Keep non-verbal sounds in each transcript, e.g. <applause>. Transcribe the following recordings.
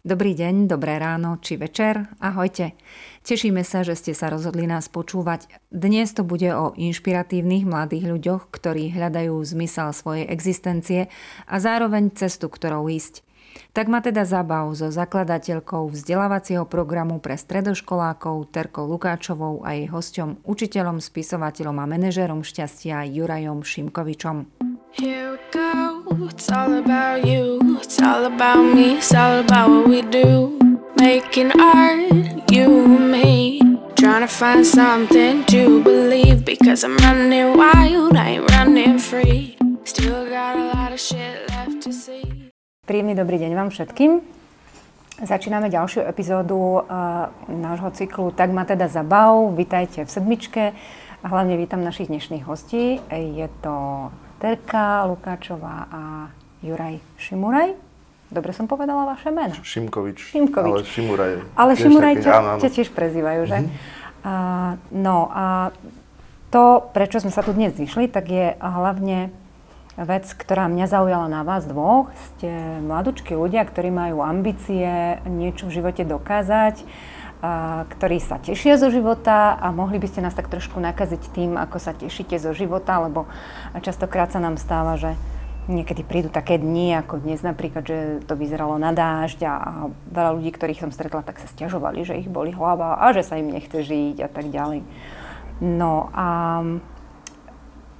Dobrý deň, dobré ráno či večer, ahojte. Tešíme sa, že ste sa rozhodli nás počúvať. Dnes to bude o inšpiratívnych mladých ľuďoch, ktorí hľadajú zmysel svojej existencie a zároveň cestu, ktorou ísť. Tak ma teda zabav so zakladateľkou vzdelávacieho programu pre stredoškolákov Terkou Lukáčovou a jej hosťom, učiteľom, spisovateľom a manažérom šťastia Jurajom Šimkovičom. Here we go, it's all about you, it's all about me, it's all about what we do. Making art, you and me, trying to find something to believe because I'm running wild, I ain't running free. Still got a lot of shit left to see. Príjemný dobrý deň vám všetkým. Začíname ďalšiu epizódu uh, nášho cyklu Tak ma teda zabav. Vítajte v sedmičke a hlavne vítam našich dnešných hostí. Je to Terka Lukáčová a Juraj Šimuraj. Dobre som povedala vaše meno? Šimkovič. Šimkovič. Ale Šimuraj. Ale Šimuraj ťa, ťa tiež prezývajú, že? Mm-hmm. A, no a to, prečo sme sa tu dnes zišli, tak je hlavne vec, ktorá mňa zaujala na vás dvoch. Ste mladúčky ľudia, ktorí majú ambície niečo v živote dokázať ktorí sa tešia zo života a mohli by ste nás tak trošku nakaziť tým, ako sa tešíte zo života, lebo častokrát sa nám stáva, že niekedy prídu také dni, ako dnes napríklad, že to vyzeralo na dážď a, veľa ľudí, ktorých som stretla, tak sa stiažovali, že ich boli hlava a že sa im nechce žiť a tak ďalej. No a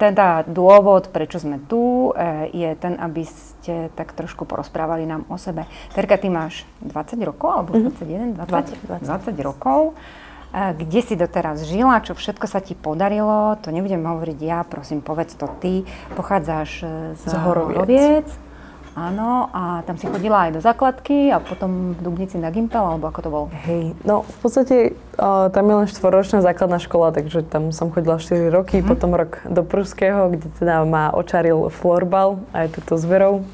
teda dôvod, prečo sme tu, e, je ten, aby ste tak trošku porozprávali nám o sebe. Terka, ty máš 20 rokov, alebo 21, 20, 20, 20 rokov. E, kde si doteraz žila, čo všetko sa ti podarilo, to nebudem hovoriť ja, prosím, povedz to ty. Pochádzaš z, z Horoviec. Horoviec Áno, a tam si chodila aj do základky a potom v Dubnici na Gimpel, alebo ako to bolo? Hej, no v podstate uh, tam je len štvoročná základná škola, takže tam som chodila 4 roky, mm. potom rok do Pruského, kde teda ma očaril florbal aj túto zverou.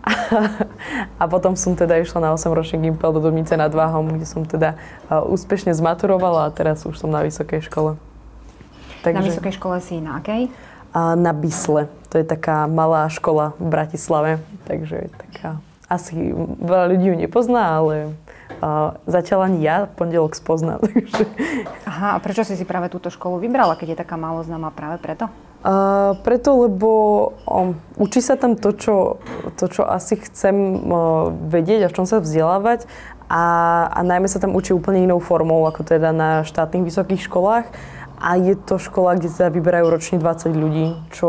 <laughs> A, potom som teda išla na 8-ročný Gimpel do Dubnice nad Váhom, kde som teda uh, úspešne zmaturovala a teraz už som na vysokej škole. Takže... Na vysokej škole si na akej? na Bisle. To je taká malá škola v Bratislave, takže taká, asi veľa ľudí ju nepozná, ale uh, zatiaľ ani ja pondelok spoznám. <laughs> Takže... Aha, a prečo si si práve túto školu vybrala, keď je taká málo známa práve preto? Uh, preto, lebo um, učí sa tam to čo, to, čo asi chcem uh, vedieť a v čom sa vzdelávať a, a najmä sa tam učí úplne inou formou, ako teda na štátnych vysokých školách. A je to škola, kde sa vyberajú ročne 20 ľudí, čo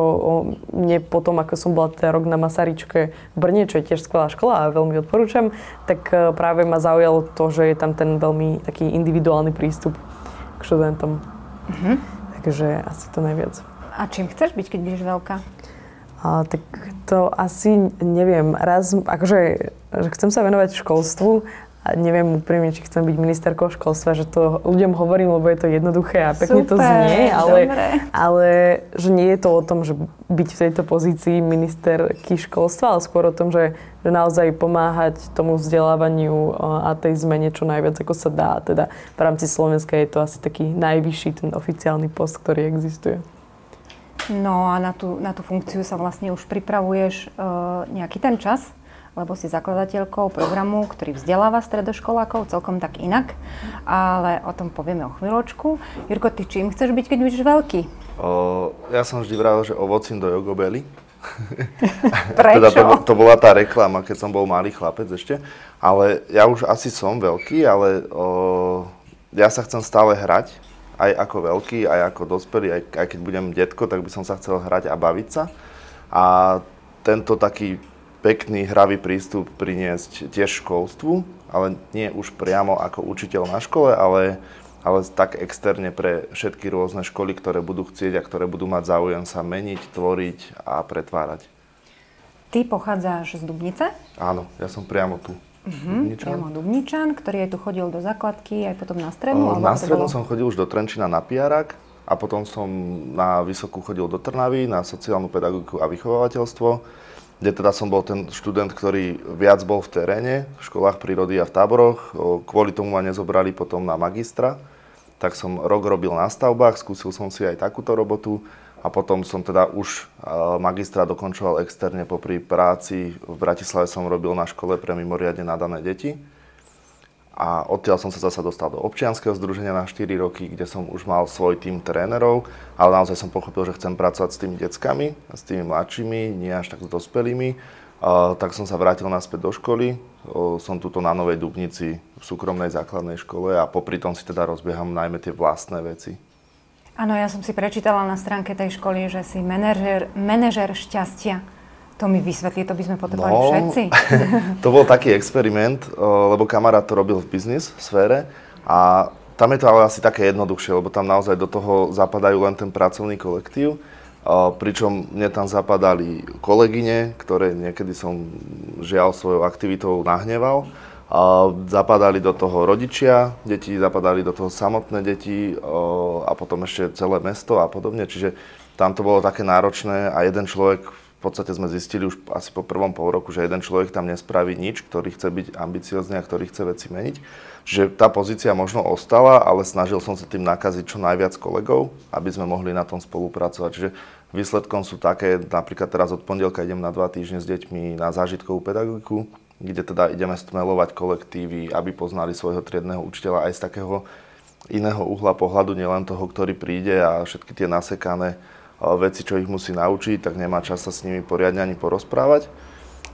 mne potom, ako som bola teda rok na Masaričke v Brne, čo je tiež skvelá škola a veľmi odporúčam, tak e, práve ma zaujalo to, že je tam ten veľmi taký individuálny prístup k študentom. Uh-huh. Takže asi to najviac. A čím chceš byť, keď budeš veľká? A, tak to asi neviem. Raz, akože že chcem sa venovať školstvu a neviem úprimne, či chcem byť ministerkou školstva, že to ľuďom hovorím, lebo je to jednoduché a pekne Super, to znie, ale, ale že nie je to o tom, že byť v tejto pozícii ministerky školstva, ale skôr o tom, že, že naozaj pomáhať tomu vzdelávaniu a tej zmene čo najviac ako sa dá. Teda v rámci Slovenska je to asi taký najvyšší ten oficiálny post, ktorý existuje. No a na tú, na tú funkciu sa vlastne už pripravuješ uh, nejaký ten čas? Lebo si zakladateľkou programu, ktorý vzdeláva stredoškolákov celkom tak inak, ale o tom povieme o chvíľočku. Jurko, ty čím chceš byť, keď budeš veľký? O, ja som vždy vravel, že ovocím do jogobely. Prečo? <laughs> teda to, to bola tá reklama, keď som bol malý chlapec ešte. Ale ja už asi som veľký, ale o, ja sa chcem stále hrať, aj ako veľký, aj ako dospelý, aj, aj keď budem detko, tak by som sa chcel hrať a baviť sa. A tento taký pekný, hravý prístup priniesť tiež školstvu, ale nie už priamo ako učiteľ na škole, ale, ale tak externe pre všetky rôzne školy, ktoré budú chcieť a ktoré budú mať záujem sa meniť, tvoriť a pretvárať. Ty pochádzaš z Dubnice? Áno, ja som priamo tu. Uh-huh, Dubničan. Priamo Dubničan, ktorý aj tu chodil do základky, aj potom na strednú? na strednú som chodil už do Trenčina na Piarak a potom som na vysokú chodil do Trnavy na sociálnu pedagogiku a vychovateľstvo kde teda som bol ten študent, ktorý viac bol v teréne, v školách prírody a v táboroch. Kvôli tomu ma nezobrali potom na magistra, tak som rok robil na stavbách, skúsil som si aj takúto robotu a potom som teda už magistra dokončoval externe popri práci. V Bratislave som robil na škole pre mimoriadne nadané deti a odtiaľ som sa zase dostal do občianskeho združenia na 4 roky, kde som už mal svoj tým trénerov, ale naozaj som pochopil, že chcem pracovať s tými deckami, s tými mladšími, nie až tak s dospelými. Uh, tak som sa vrátil naspäť do školy. Uh, som tuto na Novej Dubnici v súkromnej základnej škole a popri tom si teda rozbieham najmä tie vlastné veci. Áno, ja som si prečítala na stránke tej školy, že si manažer, manažer šťastia. To mi vysvetlí, to by sme potrebovali no, všetci. <laughs> to bol taký experiment, lebo kamarát to robil v biznis sfére a tam je to ale asi také jednoduchšie, lebo tam naozaj do toho zapadajú len ten pracovný kolektív. Pričom mne tam zapadali kolegyne, ktoré niekedy som žiaľ svojou aktivitou nahneval. Zapadali do toho rodičia, deti zapadali do toho samotné deti a potom ešte celé mesto a podobne. Čiže tam to bolo také náročné a jeden človek v podstate sme zistili už asi po prvom pol roku, že jeden človek tam nespraví nič, ktorý chce byť ambiciozný a ktorý chce veci meniť. Čiže tá pozícia možno ostala, ale snažil som sa tým nakaziť čo najviac kolegov, aby sme mohli na tom spolupracovať. Čiže výsledkom sú také, napríklad teraz od pondelka idem na dva týždne s deťmi na zážitkovú pedagogiku, kde teda ideme stmelovať kolektívy, aby poznali svojho triedného učiteľa aj z takého iného uhla pohľadu, nielen toho, ktorý príde a všetky tie nasekané veci, čo ich musí naučiť, tak nemá čas sa s nimi poriadne ani porozprávať.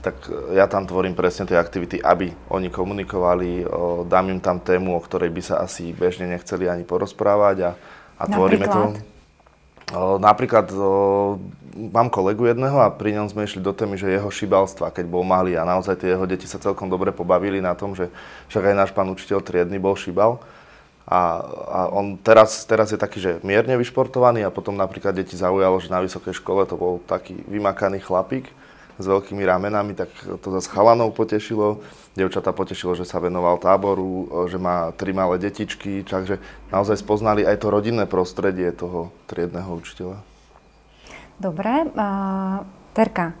Tak e, ja tam tvorím presne tie aktivity, aby oni komunikovali, dám im tam tému, o ktorej by sa asi bežne nechceli ani porozprávať a, a tvoríme to. Napríklad mám kolegu jedného a pri ňom sme išli do témy, že jeho šibalstva, keď bol malý a naozaj tie jeho deti sa celkom dobre pobavili na tom, že však aj náš pán učiteľ triedny bol šibal. A, a on teraz, teraz je taký, že mierne vyšportovaný a potom napríklad deti zaujalo, že na vysokej škole to bol taký vymakaný chlapík s veľkými ramenami, tak to zase chalanov potešilo. Devčata potešilo, že sa venoval táboru, že má tri malé detičky, takže naozaj spoznali aj to rodinné prostredie toho triedného učiteľa. Dobre. Uh, Terka,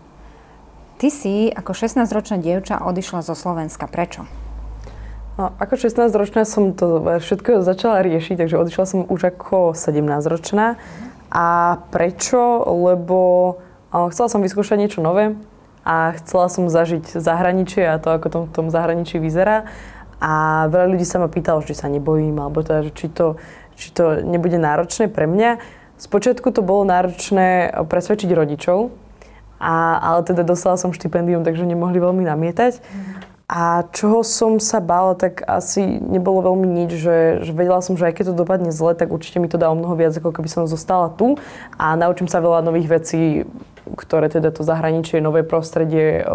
ty si ako 16-ročná dievča odišla zo Slovenska. Prečo? No, ako 16-ročná som to všetko začala riešiť, takže odišla som už ako 17-ročná. A prečo? Lebo chcela som vyskúšať niečo nové a chcela som zažiť zahraničie a to, ako tom, tom zahraničí vyzerá. A veľa ľudí sa ma pýtalo, či sa nebojím, alebo teda, či to, či to nebude náročné pre mňa. Spočiatku to bolo náročné presvedčiť rodičov, a, ale teda dostala som štipendium, takže nemohli veľmi namietať. A čoho som sa bála, tak asi nebolo veľmi nič, že, že vedela som, že aj keď to dopadne zle, tak určite mi to dá o mnoho viac, ako keby som zostala tu. A naučím sa veľa nových vecí, ktoré teda to zahraničie, nové prostredie,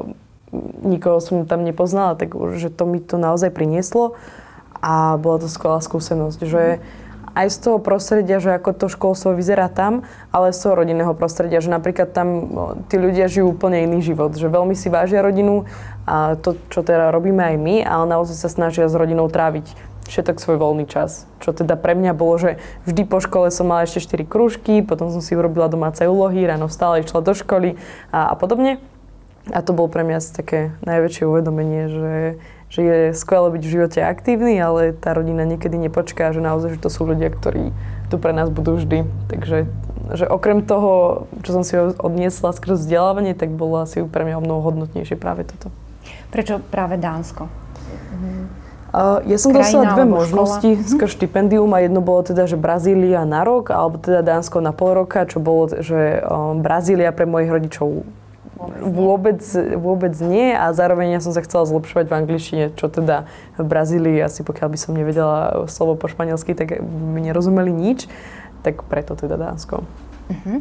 nikoho som tam nepoznala, tak že to mi to naozaj prinieslo. A bola to skvelá skúsenosť, že aj z toho prostredia, že ako to školstvo vyzerá tam, ale z toho rodinného prostredia, že napríklad tam tí ľudia žijú úplne iný život, že veľmi si vážia rodinu a to, čo teda robíme aj my, ale naozaj sa snažia s rodinou tráviť všetok svoj voľný čas. Čo teda pre mňa bolo, že vždy po škole som mala ešte 4 krúžky, potom som si urobila domáce úlohy, ráno vstala, išla do školy a, a podobne. A to bolo pre mňa asi také najväčšie uvedomenie, že že je skvelé byť v živote aktívny, ale tá rodina niekedy nepočká, že naozaj, že to sú ľudia, ktorí tu pre nás budú vždy. Takže že okrem toho, čo som si odniesla skrz vzdelávanie, tak bolo asi pre mňa o mnoho hodnotnejšie práve toto. Prečo práve Dánsko? Uh, ja som dostala dve možnosti škola. skrz štipendium a jedno bolo teda, že Brazília na rok, alebo teda Dánsko na pol roka, čo bolo, že um, Brazília pre mojich rodičov Vôbec, vôbec nie a zároveň ja som sa chcela zlepšovať v angličtine, čo teda v Brazílii asi pokiaľ by som nevedela slovo po španielsky, tak mi nerozumeli nič, tak preto teda Dánsko. Uh-huh.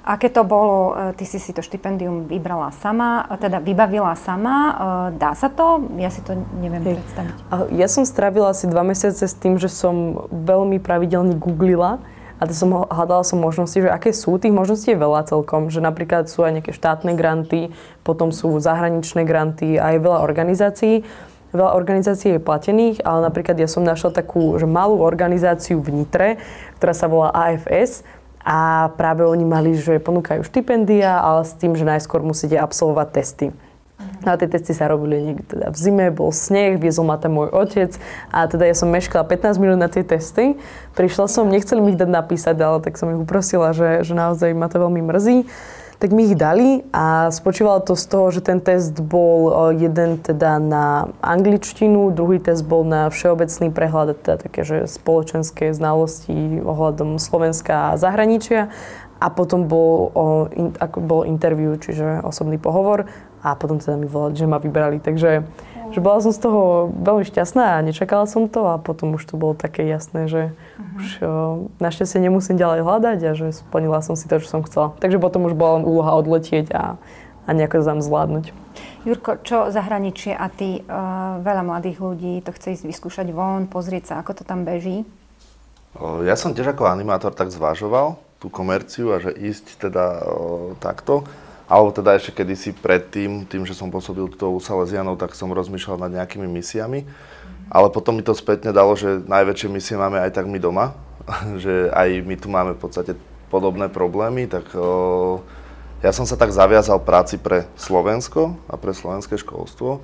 Aké to bolo, e, ty si si to štipendium vybrala sama, teda vybavila sama, e, dá sa to? Ja si to neviem Hej. predstaviť. Ja som strávila asi dva mesiace s tým, že som veľmi pravidelne googlila, a to som hľadala som možnosti, že aké sú. Tých možností je veľa celkom, že napríklad sú aj nejaké štátne granty, potom sú zahraničné granty aj veľa organizácií. Veľa organizácií je platených, ale napríklad ja som našla takú že malú organizáciu v Nitre, ktorá sa volá AFS a práve oni mali, že ponúkajú štipendia, ale s tým, že najskôr musíte absolvovať testy. No a tie testy sa robili niekde teda v zime, bol sneh, viezol ma tam môj otec a teda ja som meškala 15 minút na tie testy. Prišla som, nechceli mi ich dať napísať, ale tak som ich uprosila, že, že naozaj ma to veľmi mrzí. tak mi ich dali a spočívalo to z toho, že ten test bol jeden teda na angličtinu, druhý test bol na všeobecný prehľad, teda také, že spoločenské znalosti ohľadom Slovenska a zahraničia a potom bol, o, in, ako bol interview, čiže osobný pohovor a potom teda mi volali, že ma vybrali, takže že bola som z toho veľmi šťastná a nečakala som to a potom už to bolo také jasné, že uh-huh. už o, našťastie nemusím ďalej hľadať a že splnila som si to, čo som chcela. Takže potom už bola len úloha odletieť a, a nejako to tam zvládnuť. Jurko, čo zahraničie a ty, uh, veľa mladých ľudí to chce ísť vyskúšať von, pozrieť sa, ako to tam beží? Ja som tiež ako animátor tak zvažoval tú komerciu a že ísť teda o, takto. Alebo teda ešte kedysi predtým, tým, že som pôsobil tu u Salesianov, tak som rozmýšľal nad nejakými misiami. Ale potom mi to spätne dalo, že najväčšie misie máme aj tak my doma. <laughs> že aj my tu máme v podstate podobné problémy, tak o, ja som sa tak zaviazal práci pre Slovensko a pre slovenské školstvo.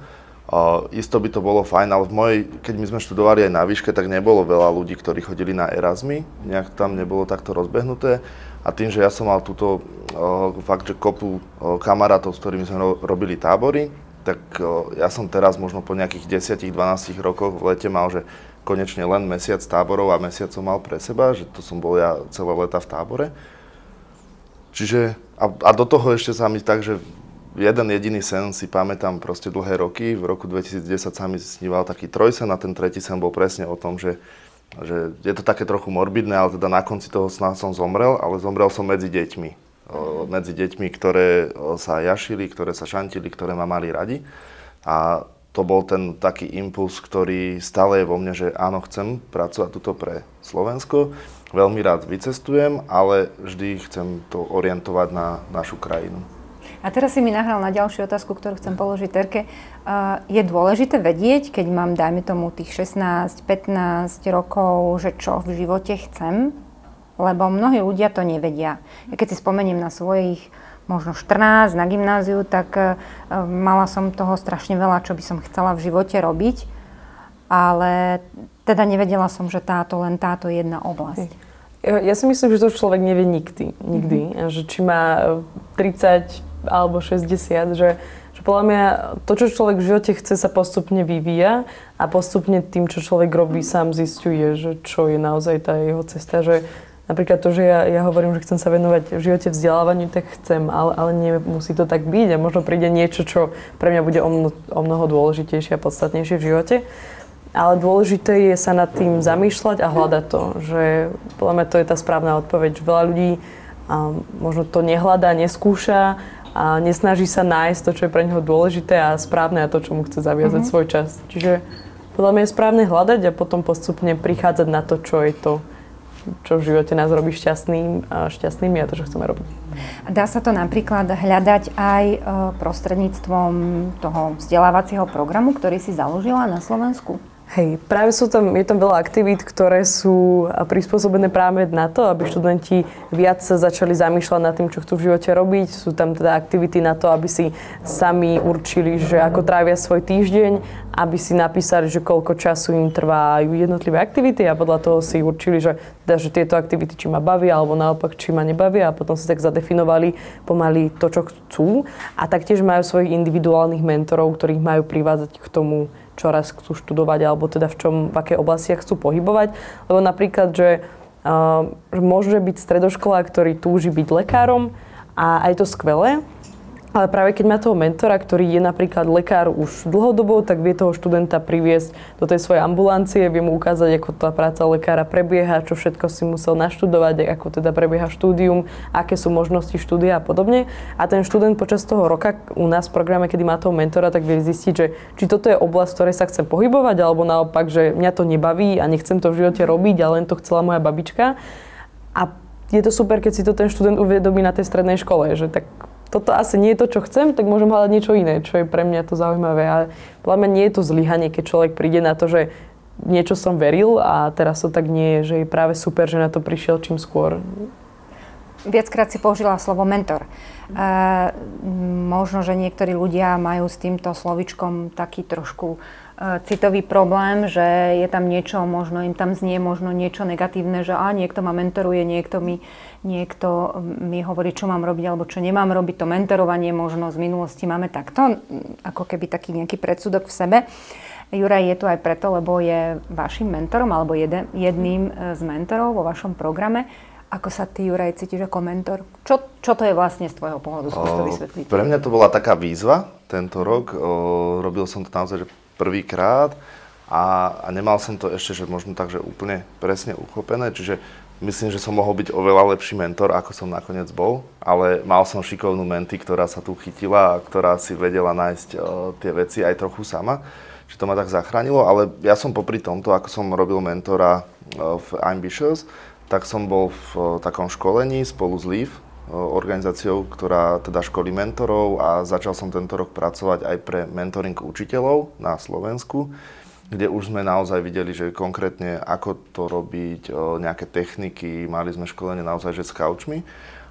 O, isto by to bolo fajn, ale v mojej, keď my sme študovali aj na výške, tak nebolo veľa ľudí, ktorí chodili na Erasmy. Nejak tam nebolo takto rozbehnuté. A tým, že ja som mal túto o, fakt, že kopu o, kamarátov, s ktorými sme ro- robili tábory, tak o, ja som teraz možno po nejakých 10-12 rokoch v lete mal, že konečne len mesiac táborov a mesiac som mal pre seba, že to som bol ja celé leta v tábore. Čiže, a, a do toho ešte sa mi tak, že jeden jediný sen si pamätám proste dlhé roky. V roku 2010 sa mi sníval taký trojsen a ten tretí sen bol presne o tom, že že je to také trochu morbidné, ale teda na konci toho sna som zomrel, ale zomrel som medzi deťmi. O, medzi deťmi, ktoré sa jašili, ktoré sa šantili, ktoré ma mali radi. A to bol ten taký impuls, ktorý stále je vo mne, že áno, chcem pracovať tuto pre Slovensko. Veľmi rád vycestujem, ale vždy chcem to orientovať na našu krajinu. A teraz si mi nahral na ďalšiu otázku, ktorú chcem položiť Terke. Uh, je dôležité vedieť, keď mám, dajme tomu, tých 16, 15 rokov, že čo v živote chcem? Lebo mnohí ľudia to nevedia. Ja keď si spomeniem na svojich možno 14 na gymnáziu, tak uh, mala som toho strašne veľa, čo by som chcela v živote robiť, ale teda nevedela som, že táto len táto jedna oblasť. Ja, ja si myslím, že to človek nevie nikdy. nikdy. Mm-hmm. Že či má 30, alebo 60, že, že podľa mňa to, čo človek v živote chce, sa postupne vyvíja a postupne tým, čo človek robí, sám zistuje, že čo je naozaj tá jeho cesta, že Napríklad to, že ja, ja hovorím, že chcem sa venovať v živote vzdelávaniu, tak chcem, ale, ale nemusí to tak byť a možno príde niečo, čo pre mňa bude o, mno, o mnoho dôležitejšie a podstatnejšie v živote. Ale dôležité je sa nad tým zamýšľať a hľadať to, že podľa mňa to je tá správna odpoveď, že veľa ľudí a možno to nehľadá, neskúša a nesnaží sa nájsť to, čo je pre neho dôležité a správne a to, čo mu chce zaviazať mm-hmm. svoj čas. Čiže podľa mňa je správne hľadať a potom postupne prichádzať na to, čo je to, čo v živote nás robí šťastným a šťastnými a to, čo chceme robiť. Dá sa to napríklad hľadať aj e, prostredníctvom toho vzdelávacieho programu, ktorý si založila na Slovensku? Hej, práve sú tam, je tam veľa aktivít, ktoré sú prispôsobené práve na to, aby študenti viac sa začali zamýšľať nad tým, čo chcú v živote robiť. Sú tam teda aktivity na to, aby si sami určili, že ako trávia svoj týždeň, aby si napísali, že koľko času im trvajú jednotlivé aktivity a podľa toho si určili, že, teda, že tieto aktivity či ma bavia, alebo naopak či ma nebavia a potom si tak zadefinovali pomaly to, čo chcú. A taktiež majú svojich individuálnych mentorov, ktorých majú privádzať k tomu, čo raz chcú študovať, alebo teda v čom, v akej oblastiach chcú pohybovať. Lebo napríklad, že uh, môže byť stredoškolák, ktorý túži byť lekárom a aj to skvelé, ale práve keď má toho mentora, ktorý je napríklad lekár už dlhodobo, tak vie toho študenta priviesť do tej svojej ambulancie, vie mu ukázať, ako tá práca lekára prebieha, čo všetko si musel naštudovať, ako teda prebieha štúdium, aké sú možnosti štúdia a podobne. A ten študent počas toho roka u nás v programe, kedy má toho mentora, tak vie zistiť, že či toto je oblasť, v ktorej sa chcem pohybovať, alebo naopak, že mňa to nebaví a nechcem to v živote robiť a len to chcela moja babička. A je to super, keď si to ten študent uvedomí na tej strednej škole, že tak toto asi nie je to, čo chcem, tak môžem hľadať niečo iné, čo je pre mňa to zaujímavé. A podľa mňa nie je to zlyhanie, keď človek príde na to, že niečo som veril a teraz to tak nie je, že je práve super, že na to prišiel čím skôr. Viackrát si použila slovo mentor. E, možno, že niektorí ľudia majú s týmto slovičkom taký trošku citový problém, že je tam niečo, možno im tam znie možno niečo negatívne, že a niekto ma mentoruje, niekto mi, niekto mi hovorí, čo mám robiť alebo čo nemám robiť. To mentorovanie možno z minulosti máme takto, ako keby taký nejaký predsudok v sebe. Juraj je tu aj preto, lebo je vašim mentorom alebo jeden, jedným z mentorov vo vašom programe. Ako sa ty, Juraj, cítiš ako mentor? Čo, čo to je vlastne z tvojho pohľadu? Skús to vysvetliť. Pre mňa to bola taká výzva tento rok. O, robil som to naozaj že prvýkrát a, a nemal som to ešte, že možno tak, že úplne presne uchopené. Čiže myslím, že som mohol byť oveľa lepší mentor, ako som nakoniec bol. Ale mal som šikovnú menty, ktorá sa tu chytila a ktorá si vedela nájsť o, tie veci aj trochu sama. Že to ma tak zachránilo, ale ja som popri tomto, ako som robil mentora v Ambitious, tak som bol v takom školení spolu s LEAF, organizáciou, ktorá teda školí mentorov a začal som tento rok pracovať aj pre mentoring učiteľov na Slovensku, kde už sme naozaj videli, že konkrétne ako to robiť, nejaké techniky, mali sme školenie naozaj že s couchmi.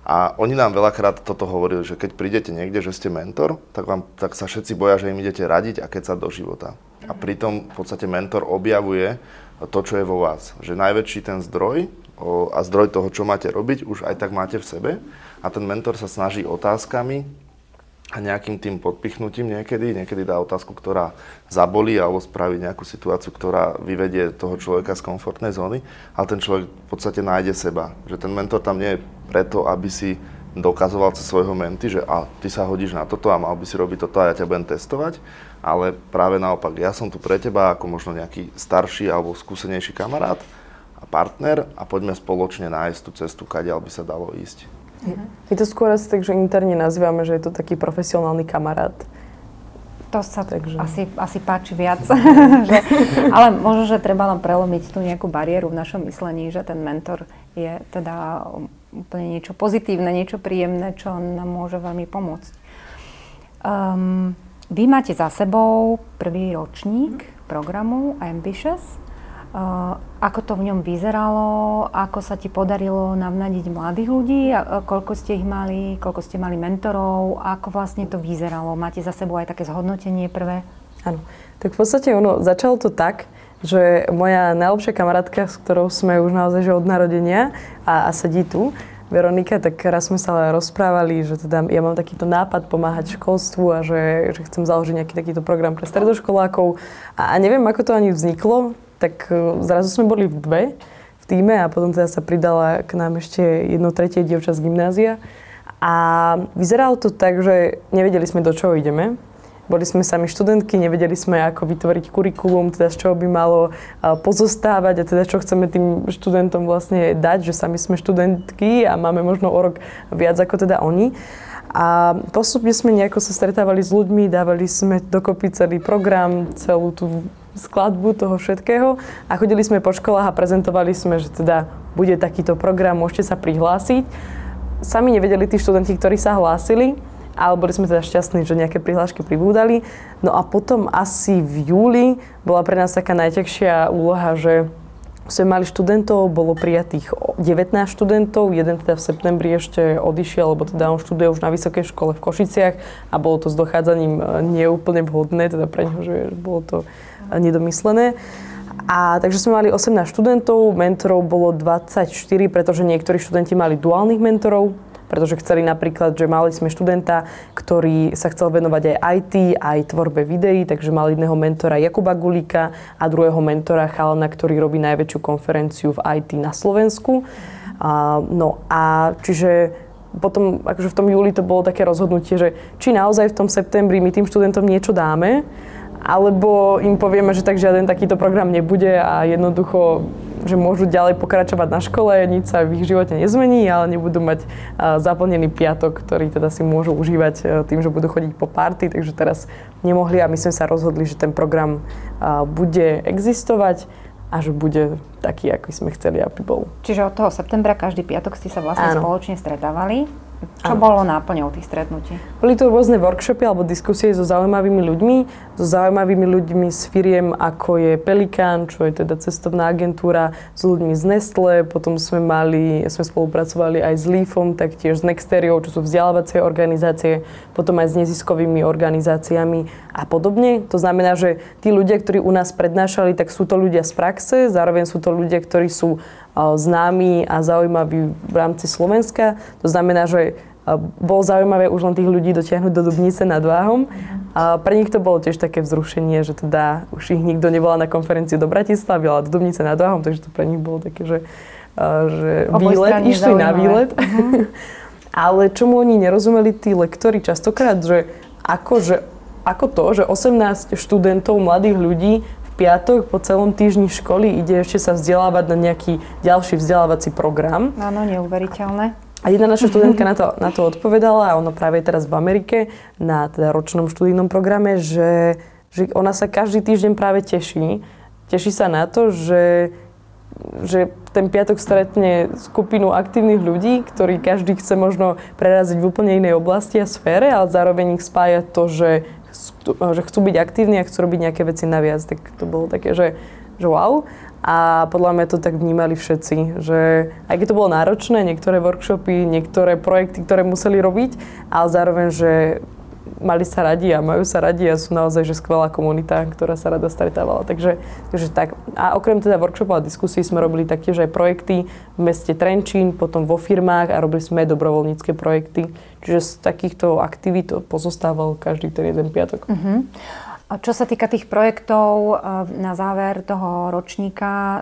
A oni nám veľakrát toto hovorili, že keď prídete niekde, že ste mentor, tak, vám, tak sa všetci boja, že im idete radiť a keď sa do života. A pritom v podstate mentor objavuje to, čo je vo vás. Že najväčší ten zdroj a zdroj toho, čo máte robiť, už aj tak máte v sebe. A ten mentor sa snaží otázkami a nejakým tým podpichnutím niekedy, niekedy dá otázku, ktorá zabolí alebo spraví nejakú situáciu, ktorá vyvedie toho človeka z komfortnej zóny, ale ten človek v podstate nájde seba. Že ten mentor tam nie je preto, aby si dokazoval cez svojho menty, že a ty sa hodíš na toto a mal by si robiť toto a ja ťa budem testovať, ale práve naopak, ja som tu pre teba ako možno nejaký starší alebo skúsenejší kamarát, partner a poďme spoločne nájsť tú cestu, kadiaľ by sa dalo ísť. My to skôr asi tak, že interne nazývame, že je to taký profesionálny kamarát. To sa Takže... asi, asi páči viac. <laughs> <laughs> že, ale možno, že treba len prelomiť tú nejakú bariéru v našom myslení, že ten mentor je teda úplne niečo pozitívne, niečo príjemné, čo nám môže veľmi pomôcť. Um, vy máte za sebou prvý ročník programu Ambitious. Ako to v ňom vyzeralo? Ako sa ti podarilo navnadiť mladých ľudí? Koľko ste ich mali? Koľko ste mali mentorov? Ako vlastne to vyzeralo? Máte za sebou aj také zhodnotenie prvé? Áno. Tak v podstate ono, začalo to tak, že moja najlepšia kamarátka, s ktorou sme už naozaj že od narodenia a, a sedí tu, Veronika, tak raz sme sa rozprávali, že teda ja mám takýto nápad pomáhať školstvu a že, že chcem založiť nejaký takýto program pre stredoškolákov. A, a neviem, ako to ani vzniklo, tak e, zrazu sme boli v dve v týme a potom teda sa pridala k nám ešte jedno tretie dievča z gymnázia. A vyzeralo to tak, že nevedeli sme, do čoho ideme. Boli sme sami študentky, nevedeli sme, ako vytvoriť kurikulum, teda z čoho by malo e, pozostávať a teda čo chceme tým študentom vlastne dať, že sami sme študentky a máme možno o rok viac ako teda oni. A postupne sme nejako sa stretávali s ľuďmi, dávali sme dokopy celý program, celú tú skladbu toho všetkého a chodili sme po školách a prezentovali sme, že teda bude takýto program, môžete sa prihlásiť. Sami nevedeli tí študenti, ktorí sa hlásili, ale boli sme teda šťastní, že nejaké prihlášky pribúdali. No a potom asi v júli bola pre nás taká najťažšia úloha, že sme mali študentov, bolo prijatých 19 študentov, jeden teda v septembri ešte odišiel, lebo teda on študuje už na vysokej škole v Košiciach a bolo to s dochádzaním e, neúplne vhodné, teda pre neho, že bolo to nedomyslené. A takže sme mali 18 študentov, mentorov bolo 24, pretože niektorí študenti mali duálnych mentorov, pretože chceli napríklad, že mali sme študenta, ktorý sa chcel venovať aj IT, aj tvorbe videí, takže mali jedného mentora Jakuba Gulíka a druhého mentora Chalana, ktorý robí najväčšiu konferenciu v IT na Slovensku. A, no a čiže potom akože v tom júli to bolo také rozhodnutie, že či naozaj v tom septembri my tým študentom niečo dáme, alebo im povieme, že tak žiaden takýto program nebude a jednoducho, že môžu ďalej pokračovať na škole, nič sa v ich živote nezmení, ale nebudú mať zaplnený piatok, ktorý teda si môžu užívať e, tým, že budú chodiť po party, takže teraz nemohli a my sme sa rozhodli, že ten program bude existovať a že bude taký, aký sme chceli, aby bol. Čiže od toho septembra každý piatok ste sa vlastne Áno. spoločne stretávali Čo Áno. bolo náplňou tých stretnutí? Boli to rôzne workshopy alebo diskusie so zaujímavými ľuďmi, so zaujímavými ľuďmi z firiem, ako je Pelikán, čo je teda cestovná agentúra, s ľuďmi z Nestle, potom sme mali, sme spolupracovali aj s Leafom, taktiež s Nexteriou, čo sú vzdelávacie organizácie, potom aj s neziskovými organizáciami a podobne. To znamená, že tí ľudia, ktorí u nás prednášali, tak sú to ľudia z praxe, zároveň sú to ľudia, ktorí sú známi a zaujímaví v rámci Slovenska. To znamená, že bolo zaujímavé už len tých ľudí dotiahnuť do Dubnice nad Váhom. A pre nich to bolo tiež také vzrušenie, že teda už ich nikto nevolá na konferenciu do Bratislavy, ale do Dubnice nad Váhom, takže to pre nich bolo také, že, že výlet, išli zaujímavé. na výlet. Uh-huh. <laughs> ale čomu oni nerozumeli tí lektori častokrát, že ako, že ako to, že 18 študentov, mladých ľudí piatok po celom týždni školy ide ešte sa vzdelávať na nejaký ďalší vzdelávací program. Áno, neuveriteľné. A jedna naša študentka na to, na to odpovedala a ona práve je teraz v Amerike na teda ročnom študijnom programe, že, že ona sa každý týždeň práve teší. Teší sa na to, že, že ten piatok stretne skupinu aktívnych ľudí, ktorí každý chce možno preraziť v úplne inej oblasti a sfére, ale zároveň ich spája to, že že chcú byť aktívni a chcú robiť nejaké veci naviac. Tak to bolo také, že, že wow. A podľa mňa to tak vnímali všetci, že aj keď to bolo náročné, niektoré workshopy, niektoré projekty, ktoré museli robiť, ale zároveň, že mali sa radi a majú sa radi a sú naozaj že skvelá komunita, ktorá sa rada stretávala. Takže, takže tak. A okrem teda workshopov a diskusí sme robili taktiež aj projekty v meste Trenčín, potom vo firmách a robili sme aj dobrovoľnícke projekty. Čiže z takýchto aktivít pozostával každý ten jeden piatok. Uh-huh. A čo sa týka tých projektov, e, na záver toho ročníka e,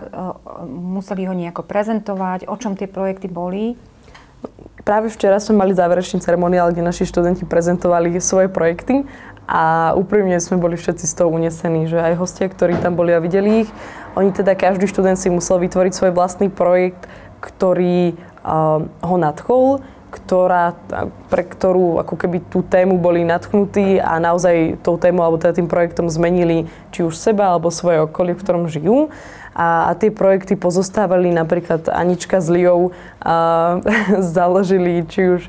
museli ho nejako prezentovať, o čom tie projekty boli? Práve včera sme mali záverečný ceremoniál, kde naši študenti prezentovali svoje projekty a úprimne sme boli všetci z toho unesení, že aj hostia, ktorí tam boli a videli ich, oni teda každý študent si musel vytvoriť svoj vlastný projekt, ktorý uh, ho nadchol, ktorá, pre ktorú ako keby tú tému boli natchnutí a naozaj tou tému alebo teda tým projektom zmenili či už seba alebo svoje okolie, v ktorom žijú a, a tie projekty pozostávali napríklad Anička s Liou <laughs> založili či už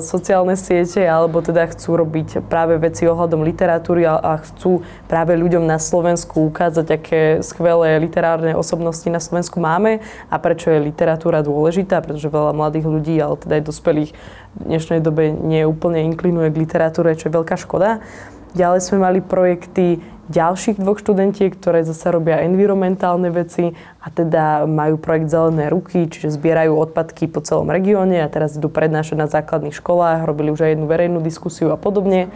sociálne siete alebo teda chcú robiť práve veci ohľadom literatúry a, a chcú práve ľuďom na Slovensku ukázať, aké skvelé literárne osobnosti na Slovensku máme a prečo je literatúra dôležitá, pretože veľa mladých ľudí, ale teda aj dospelých v dnešnej dobe nie úplne inklinuje k literatúre, čo je veľká škoda. Ďalej sme mali projekty ďalších dvoch študentiek, ktoré zase robia environmentálne veci a teda majú projekt Zelené ruky, čiže zbierajú odpadky po celom regióne a teraz idú prednášať na základných školách, robili už aj jednu verejnú diskusiu a podobne.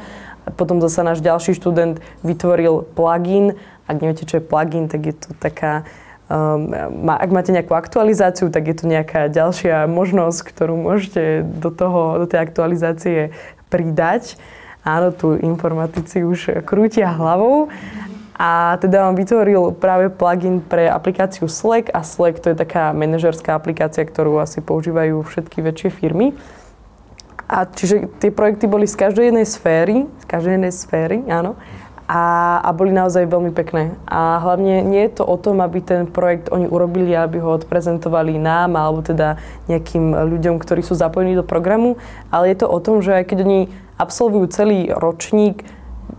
A potom zase náš ďalší študent vytvoril plugin. Ak neviete, čo je plugin, tak je to taká Um, ak máte nejakú aktualizáciu, tak je to nejaká ďalšia možnosť, ktorú môžete do, toho, do tej aktualizácie pridať. Áno, tu informatici už krútia hlavou. A teda on vytvoril práve plugin pre aplikáciu Slack a Slack to je taká manažerská aplikácia, ktorú asi používajú všetky väčšie firmy. A čiže tie projekty boli z každej jednej sféry, z každej jednej sféry, áno. A, a boli naozaj veľmi pekné. A hlavne nie je to o tom, aby ten projekt oni urobili, aby ho odprezentovali nám, alebo teda nejakým ľuďom, ktorí sú zapojení do programu, ale je to o tom, že aj keď oni absolvujú celý ročník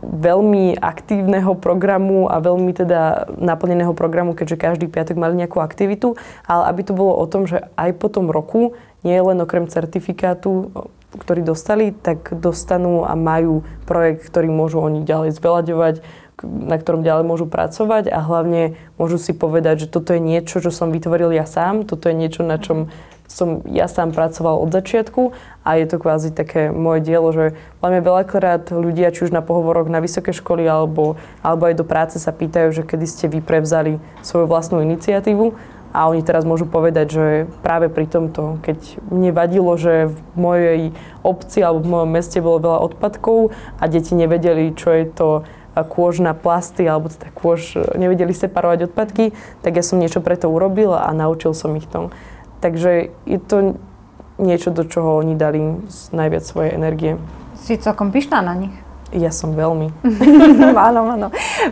veľmi aktívneho programu a veľmi teda naplneného programu, keďže každý piatok mali nejakú aktivitu, ale aby to bolo o tom, že aj po tom roku, nie len okrem certifikátu, ktorý dostali, tak dostanú a majú projekt, ktorý môžu oni ďalej zveľaďovať, na ktorom ďalej môžu pracovať a hlavne môžu si povedať, že toto je niečo, čo som vytvoril ja sám, toto je niečo, na čom som ja sám pracoval od začiatku a je to kvázi také moje dielo, že veľmi veľakrát ľudia, či už na pohovoroch na vysoké školy alebo, alebo aj do práce sa pýtajú, že kedy ste vy prevzali svoju vlastnú iniciatívu a oni teraz môžu povedať, že práve pri tomto, keď mne vadilo, že v mojej obci alebo v mojom meste bolo veľa odpadkov a deti nevedeli, čo je to kôž na plasty alebo teda kôž, nevedeli separovať odpadky, tak ja som niečo preto urobil a naučil som ich to. Takže je to niečo, do čoho oni dali najviac svojej energie. Si celkom pyšná na nich. Ja som veľmi. <laughs> áno, áno.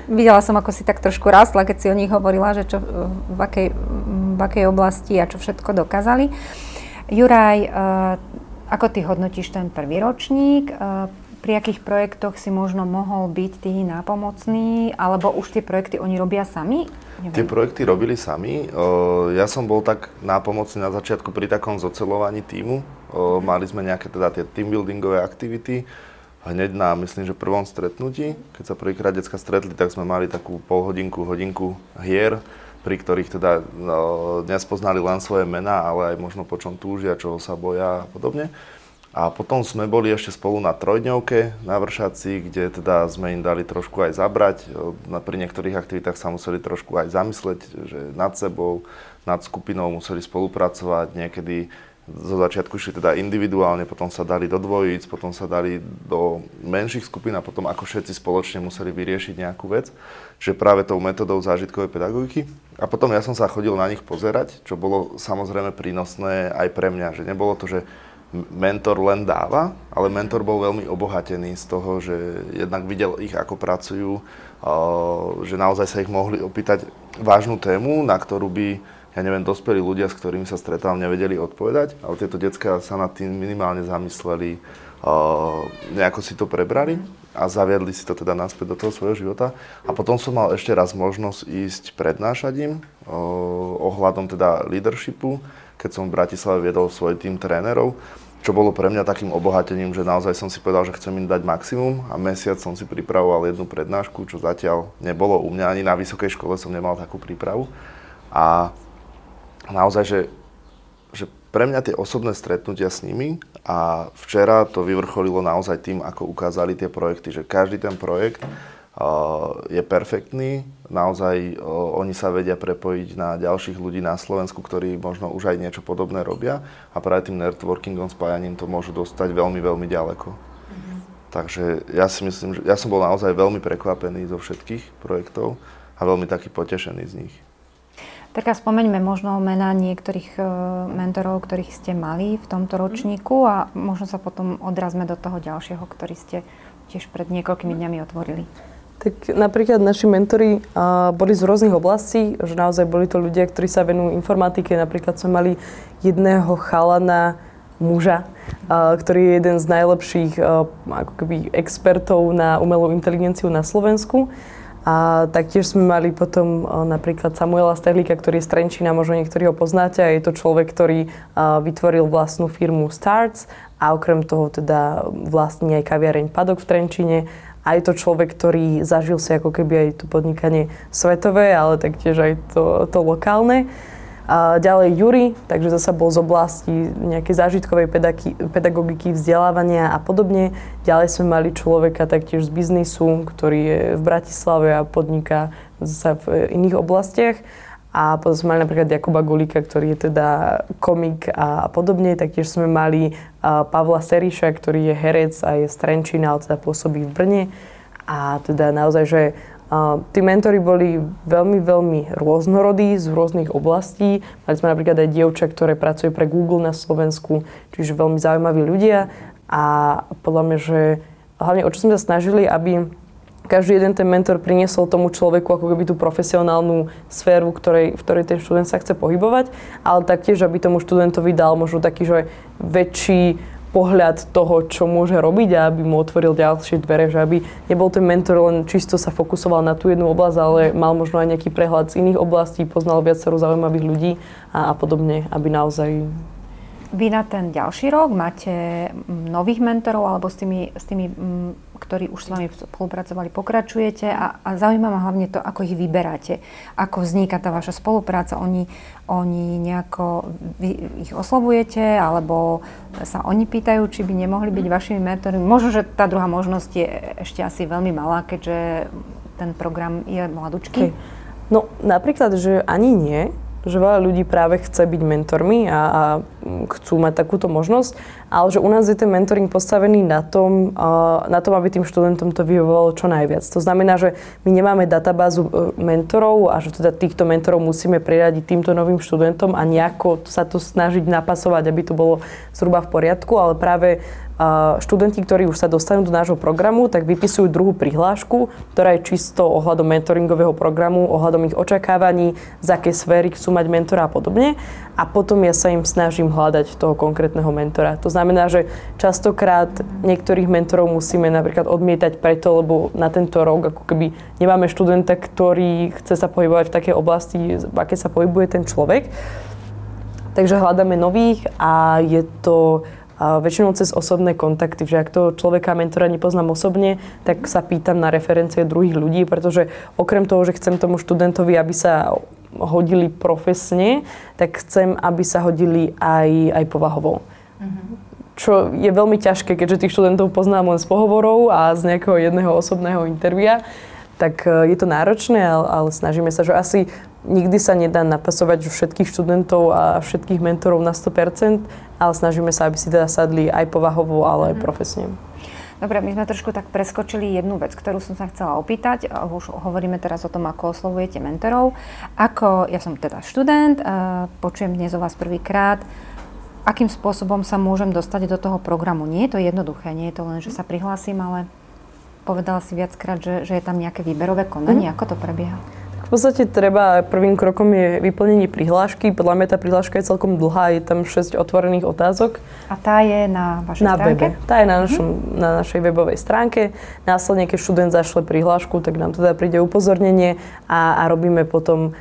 Videla som, ako si tak trošku rásla, keď si o nich hovorila, že čo, v, akej, v akej oblasti a čo všetko dokázali. Juraj, uh, ako ty hodnotíš ten prvý ročník? Pri akých projektoch si možno mohol byť ty nápomocný, alebo už tie projekty oni robia sami? Neviem. Tie projekty robili sami. Ja som bol tak nápomocný na začiatku pri takom zocelovaní týmu. Mali sme nejaké teda tie teambuildingové aktivity. Hneď na, myslím, že prvom stretnutí, keď sa prvýkrát decka stretli, tak sme mali takú polhodinku, hodinku hier, pri ktorých teda no, nespoznali len svoje mená, ale aj možno po čom túžia, čoho sa boja a podobne. A potom sme boli ešte spolu na trojdňovke na Vršaci, kde teda sme im dali trošku aj zabrať. Pri niektorých aktivitách sa museli trošku aj zamysleť, že nad sebou, nad skupinou museli spolupracovať. Niekedy zo začiatku šli teda individuálne, potom sa dali do dvojíc, potom sa dali do menších skupín a potom ako všetci spoločne museli vyriešiť nejakú vec. Že práve tou metodou zážitkovej pedagogiky. A potom ja som sa chodil na nich pozerať, čo bolo samozrejme prínosné aj pre mňa. Že nebolo to, že mentor len dáva, ale mentor bol veľmi obohatený z toho, že jednak videl ich, ako pracujú, že naozaj sa ich mohli opýtať vážnu tému, na ktorú by, ja neviem, dospelí ľudia, s ktorými sa stretám, nevedeli odpovedať, ale tieto detská sa nad tým minimálne zamysleli, nejako si to prebrali a zaviedli si to teda naspäť do toho svojho života. A potom som mal ešte raz možnosť ísť prednášať im ohľadom teda leadershipu, keď som v Bratislave viedol svoj tým trénerov čo bolo pre mňa takým obohatením, že naozaj som si povedal, že chcem im dať maximum a mesiac som si pripravoval jednu prednášku, čo zatiaľ nebolo u mňa, ani na vysokej škole som nemal takú prípravu. A naozaj, že, že pre mňa tie osobné stretnutia s nimi a včera to vyvrcholilo naozaj tým, ako ukázali tie projekty, že každý ten projekt je perfektný. Naozaj oni sa vedia prepojiť na ďalších ľudí na Slovensku, ktorí možno už aj niečo podobné robia a práve tým networkingom, spájaním to môžu dostať veľmi, veľmi ďaleko. Mm-hmm. Takže ja si myslím, že ja som bol naozaj veľmi prekvapený zo všetkých projektov a veľmi taký potešený z nich. Tak a spomeňme možno mená niektorých e, mentorov, ktorých ste mali v tomto ročníku a možno sa potom odrazme do toho ďalšieho, ktorý ste tiež pred niekoľkými dňami otvorili. Tak napríklad naši mentori boli z rôznych oblastí, že naozaj boli to ľudia, ktorí sa venujú informatike. Napríklad sme mali jedného chalana, muža, ktorý je jeden z najlepších ako keby expertov na umelú inteligenciu na Slovensku. A taktiež sme mali potom napríklad Samuela Sterlika, ktorý je z Trenčína, možno niektorí ho poznáte, a je to človek, ktorý vytvoril vlastnú firmu Starts a okrem toho teda vlastní aj kaviareň Padok v Trenčine a je to človek, ktorý zažil si ako keby aj to podnikanie svetové, ale taktiež aj to, to lokálne. A ďalej Juri, takže zase bol z oblasti nejakej zážitkovej pedagogiky, vzdelávania a podobne. Ďalej sme mali človeka taktiež z biznisu, ktorý je v Bratislave a podniká zase v iných oblastiach. A potom sme mali napríklad Jakuba Gulika, ktorý je teda komik a, podobne. Taktiež sme mali Pavla Seriša, ktorý je herec a je z Trenčína, ale teda pôsobí v Brne. A teda naozaj, že uh, tí mentori boli veľmi, veľmi rôznorodí z rôznych oblastí. Mali sme napríklad aj dievča, ktoré pracuje pre Google na Slovensku, čiže veľmi zaujímaví ľudia. A podľa mňa, že hlavne o čo sme sa snažili, aby každý jeden ten mentor priniesol tomu človeku ako keby tú profesionálnu sféru, ktorej, v ktorej ten študent sa chce pohybovať, ale taktiež, aby tomu študentovi dal možno taký, že väčší pohľad toho, čo môže robiť a aby mu otvoril ďalšie dvere, že aby nebol ten mentor len čisto sa fokusoval na tú jednu oblasť, ale mal možno aj nejaký prehľad z iných oblastí, poznal viacero zaujímavých ľudí a, a podobne, aby naozaj vy na ten ďalší rok máte nových mentorov alebo s tými, s tými ktorí už s vami spolupracovali, pokračujete a, a zaujíma ma hlavne to, ako ich vyberáte. Ako vzniká tá vaša spolupráca. Oni, oni nejako, vy ich oslovujete alebo sa oni pýtajú, či by nemohli byť vašimi mentormi. Možno, že tá druhá možnosť je ešte asi veľmi malá, keďže ten program je mladučký. Okay. No napríklad, že ani nie, že veľa ľudí práve chce byť mentormi a, a chcú mať takúto možnosť, ale že u nás je ten mentoring postavený na tom, na tom, aby tým študentom to vyhovovalo čo najviac. To znamená, že my nemáme databázu e, mentorov a že teda týchto mentorov musíme priradiť týmto novým študentom a nejako sa to snažiť napasovať, aby to bolo zhruba v poriadku, ale práve študenti, ktorí už sa dostanú do nášho programu, tak vypisujú druhú prihlášku, ktorá je čisto ohľadom mentoringového programu, ohľadom ich očakávaní, z aké sféry chcú mať mentora a podobne. A potom ja sa im snažím hľadať toho konkrétneho mentora. To znamená, že častokrát niektorých mentorov musíme napríklad odmietať preto, lebo na tento rok ako keby nemáme študenta, ktorý chce sa pohybovať v takej oblasti, v aké sa pohybuje ten človek. Takže hľadáme nových a je to a väčšinou cez osobné kontakty, že ak to človeka mentora nepoznám osobne, tak sa pýtam na referencie druhých ľudí, pretože okrem toho, že chcem tomu študentovi, aby sa hodili profesne, tak chcem, aby sa hodili aj, aj povahovo. Mm-hmm. Čo je veľmi ťažké, keďže tých študentov poznám len z pohovorov a z nejakého jedného osobného intervia tak e, je to náročné, ale, ale snažíme sa, že asi nikdy sa nedá napasovať všetkých študentov a všetkých mentorov na 100%, ale snažíme sa, aby si teda sadli aj povahovo, ale aj mhm. profesne. Dobre, my sme trošku tak preskočili jednu vec, ktorú som sa chcela opýtať. Už hovoríme teraz o tom, ako oslovujete mentorov. Ako, ja som teda študent, počujem dnes o vás prvýkrát. Akým spôsobom sa môžem dostať do toho programu? Nie je to jednoduché, nie je to len, že sa prihlásim, ale povedala si viackrát, že, že je tam nejaké výberové konanie. Mm. Ako to prebieha? Podstate treba, prvým krokom je vyplnenie prihlášky. Podľa mňa tá prihláška je celkom dlhá, je tam 6 otvorených otázok. A tá je na vašej na stránke? Webe. Tá je na, našom, uh-huh. na našej webovej stránke. Následne, keď študent zašle prihlášku, tak nám teda príde upozornenie a, a robíme potom,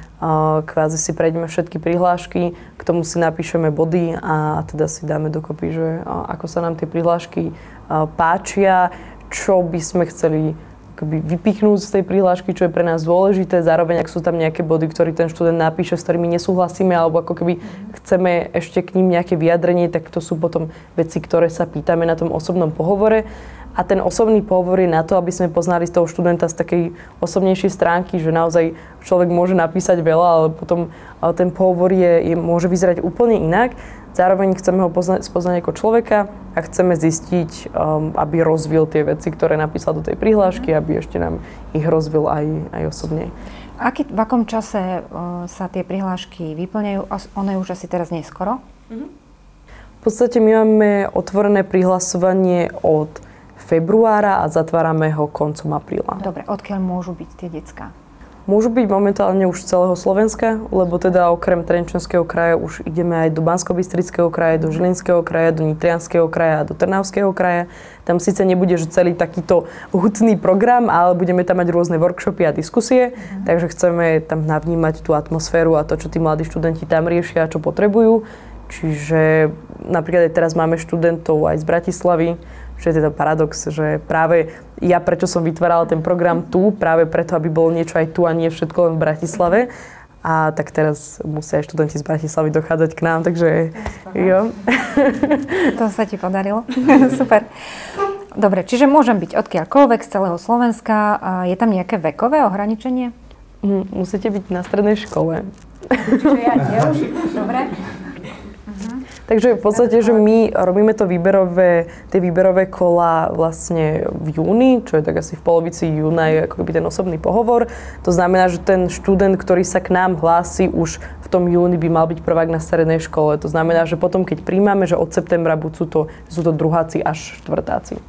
kvázi si prejdeme všetky prihlášky, k tomu si napíšeme body a, teda si dáme dokopy, že ako sa nám tie prihlášky páčia, čo by sme chceli akoby vypichnúť z tej prihlášky, čo je pre nás dôležité. Zároveň, ak sú tam nejaké body, ktoré ten študent napíše, s ktorými nesúhlasíme, alebo ako keby chceme ešte k ním nejaké vyjadrenie, tak to sú potom veci, ktoré sa pýtame na tom osobnom pohovore. A ten osobný pohovor je na to, aby sme poznali z toho študenta z takej osobnejšej stránky, že naozaj človek môže napísať veľa, ale potom ale ten pohovor je, je, môže vyzerať úplne inak. Zároveň chceme ho poznať, spoznať ako človeka a chceme zistiť, um, aby rozvil tie veci, ktoré napísal do tej prihlášky, mhm. aby ešte nám ich rozvil aj, aj osobne. Aký, v akom čase uh, sa tie prihlášky vyplňajú? Ono je už asi teraz neskoro? Mm-hmm. V podstate my máme otvorené prihlasovanie od februára a zatvárame ho koncom apríla. Dobre, odkiaľ môžu byť tie decka? Môžu byť momentálne už z celého Slovenska, lebo teda okrem Trenčanského kraja už ideme aj do bansko kraja, do Žilinského kraja, do Nitrianského kraja a do Trnavského kraja. Tam síce nebude že celý takýto hutný program, ale budeme tam mať rôzne workshopy a diskusie, mm. takže chceme tam navnímať tú atmosféru a to, čo tí mladí študenti tam riešia a čo potrebujú. Čiže napríklad aj teraz máme študentov aj z Bratislavy, čo je teda paradox, že práve ja prečo som vytvárala ten program tu, práve preto, aby bolo niečo aj tu a nie všetko len v Bratislave. A tak teraz musia aj študenti z Bratislavy dochádzať k nám, takže jo. <laughs> To sa ti podarilo. <laughs> Super. Dobre, čiže môžem byť odkiaľkoľvek z celého Slovenska. Je tam nejaké vekové ohraničenie? Hm, musíte byť na strednej škole. Čiže ja <laughs> tiež? Dobre. Takže v podstate, že my robíme to výberové, tie výberové kola vlastne v júni, čo je tak asi v polovici júna je ako keby ten osobný pohovor. To znamená, že ten študent, ktorý sa k nám hlási už v tom júni by mal byť prvák na strednej škole. To znamená, že potom, keď príjmame, že od septembra buď sú to, sú to druháci až štvrtáci.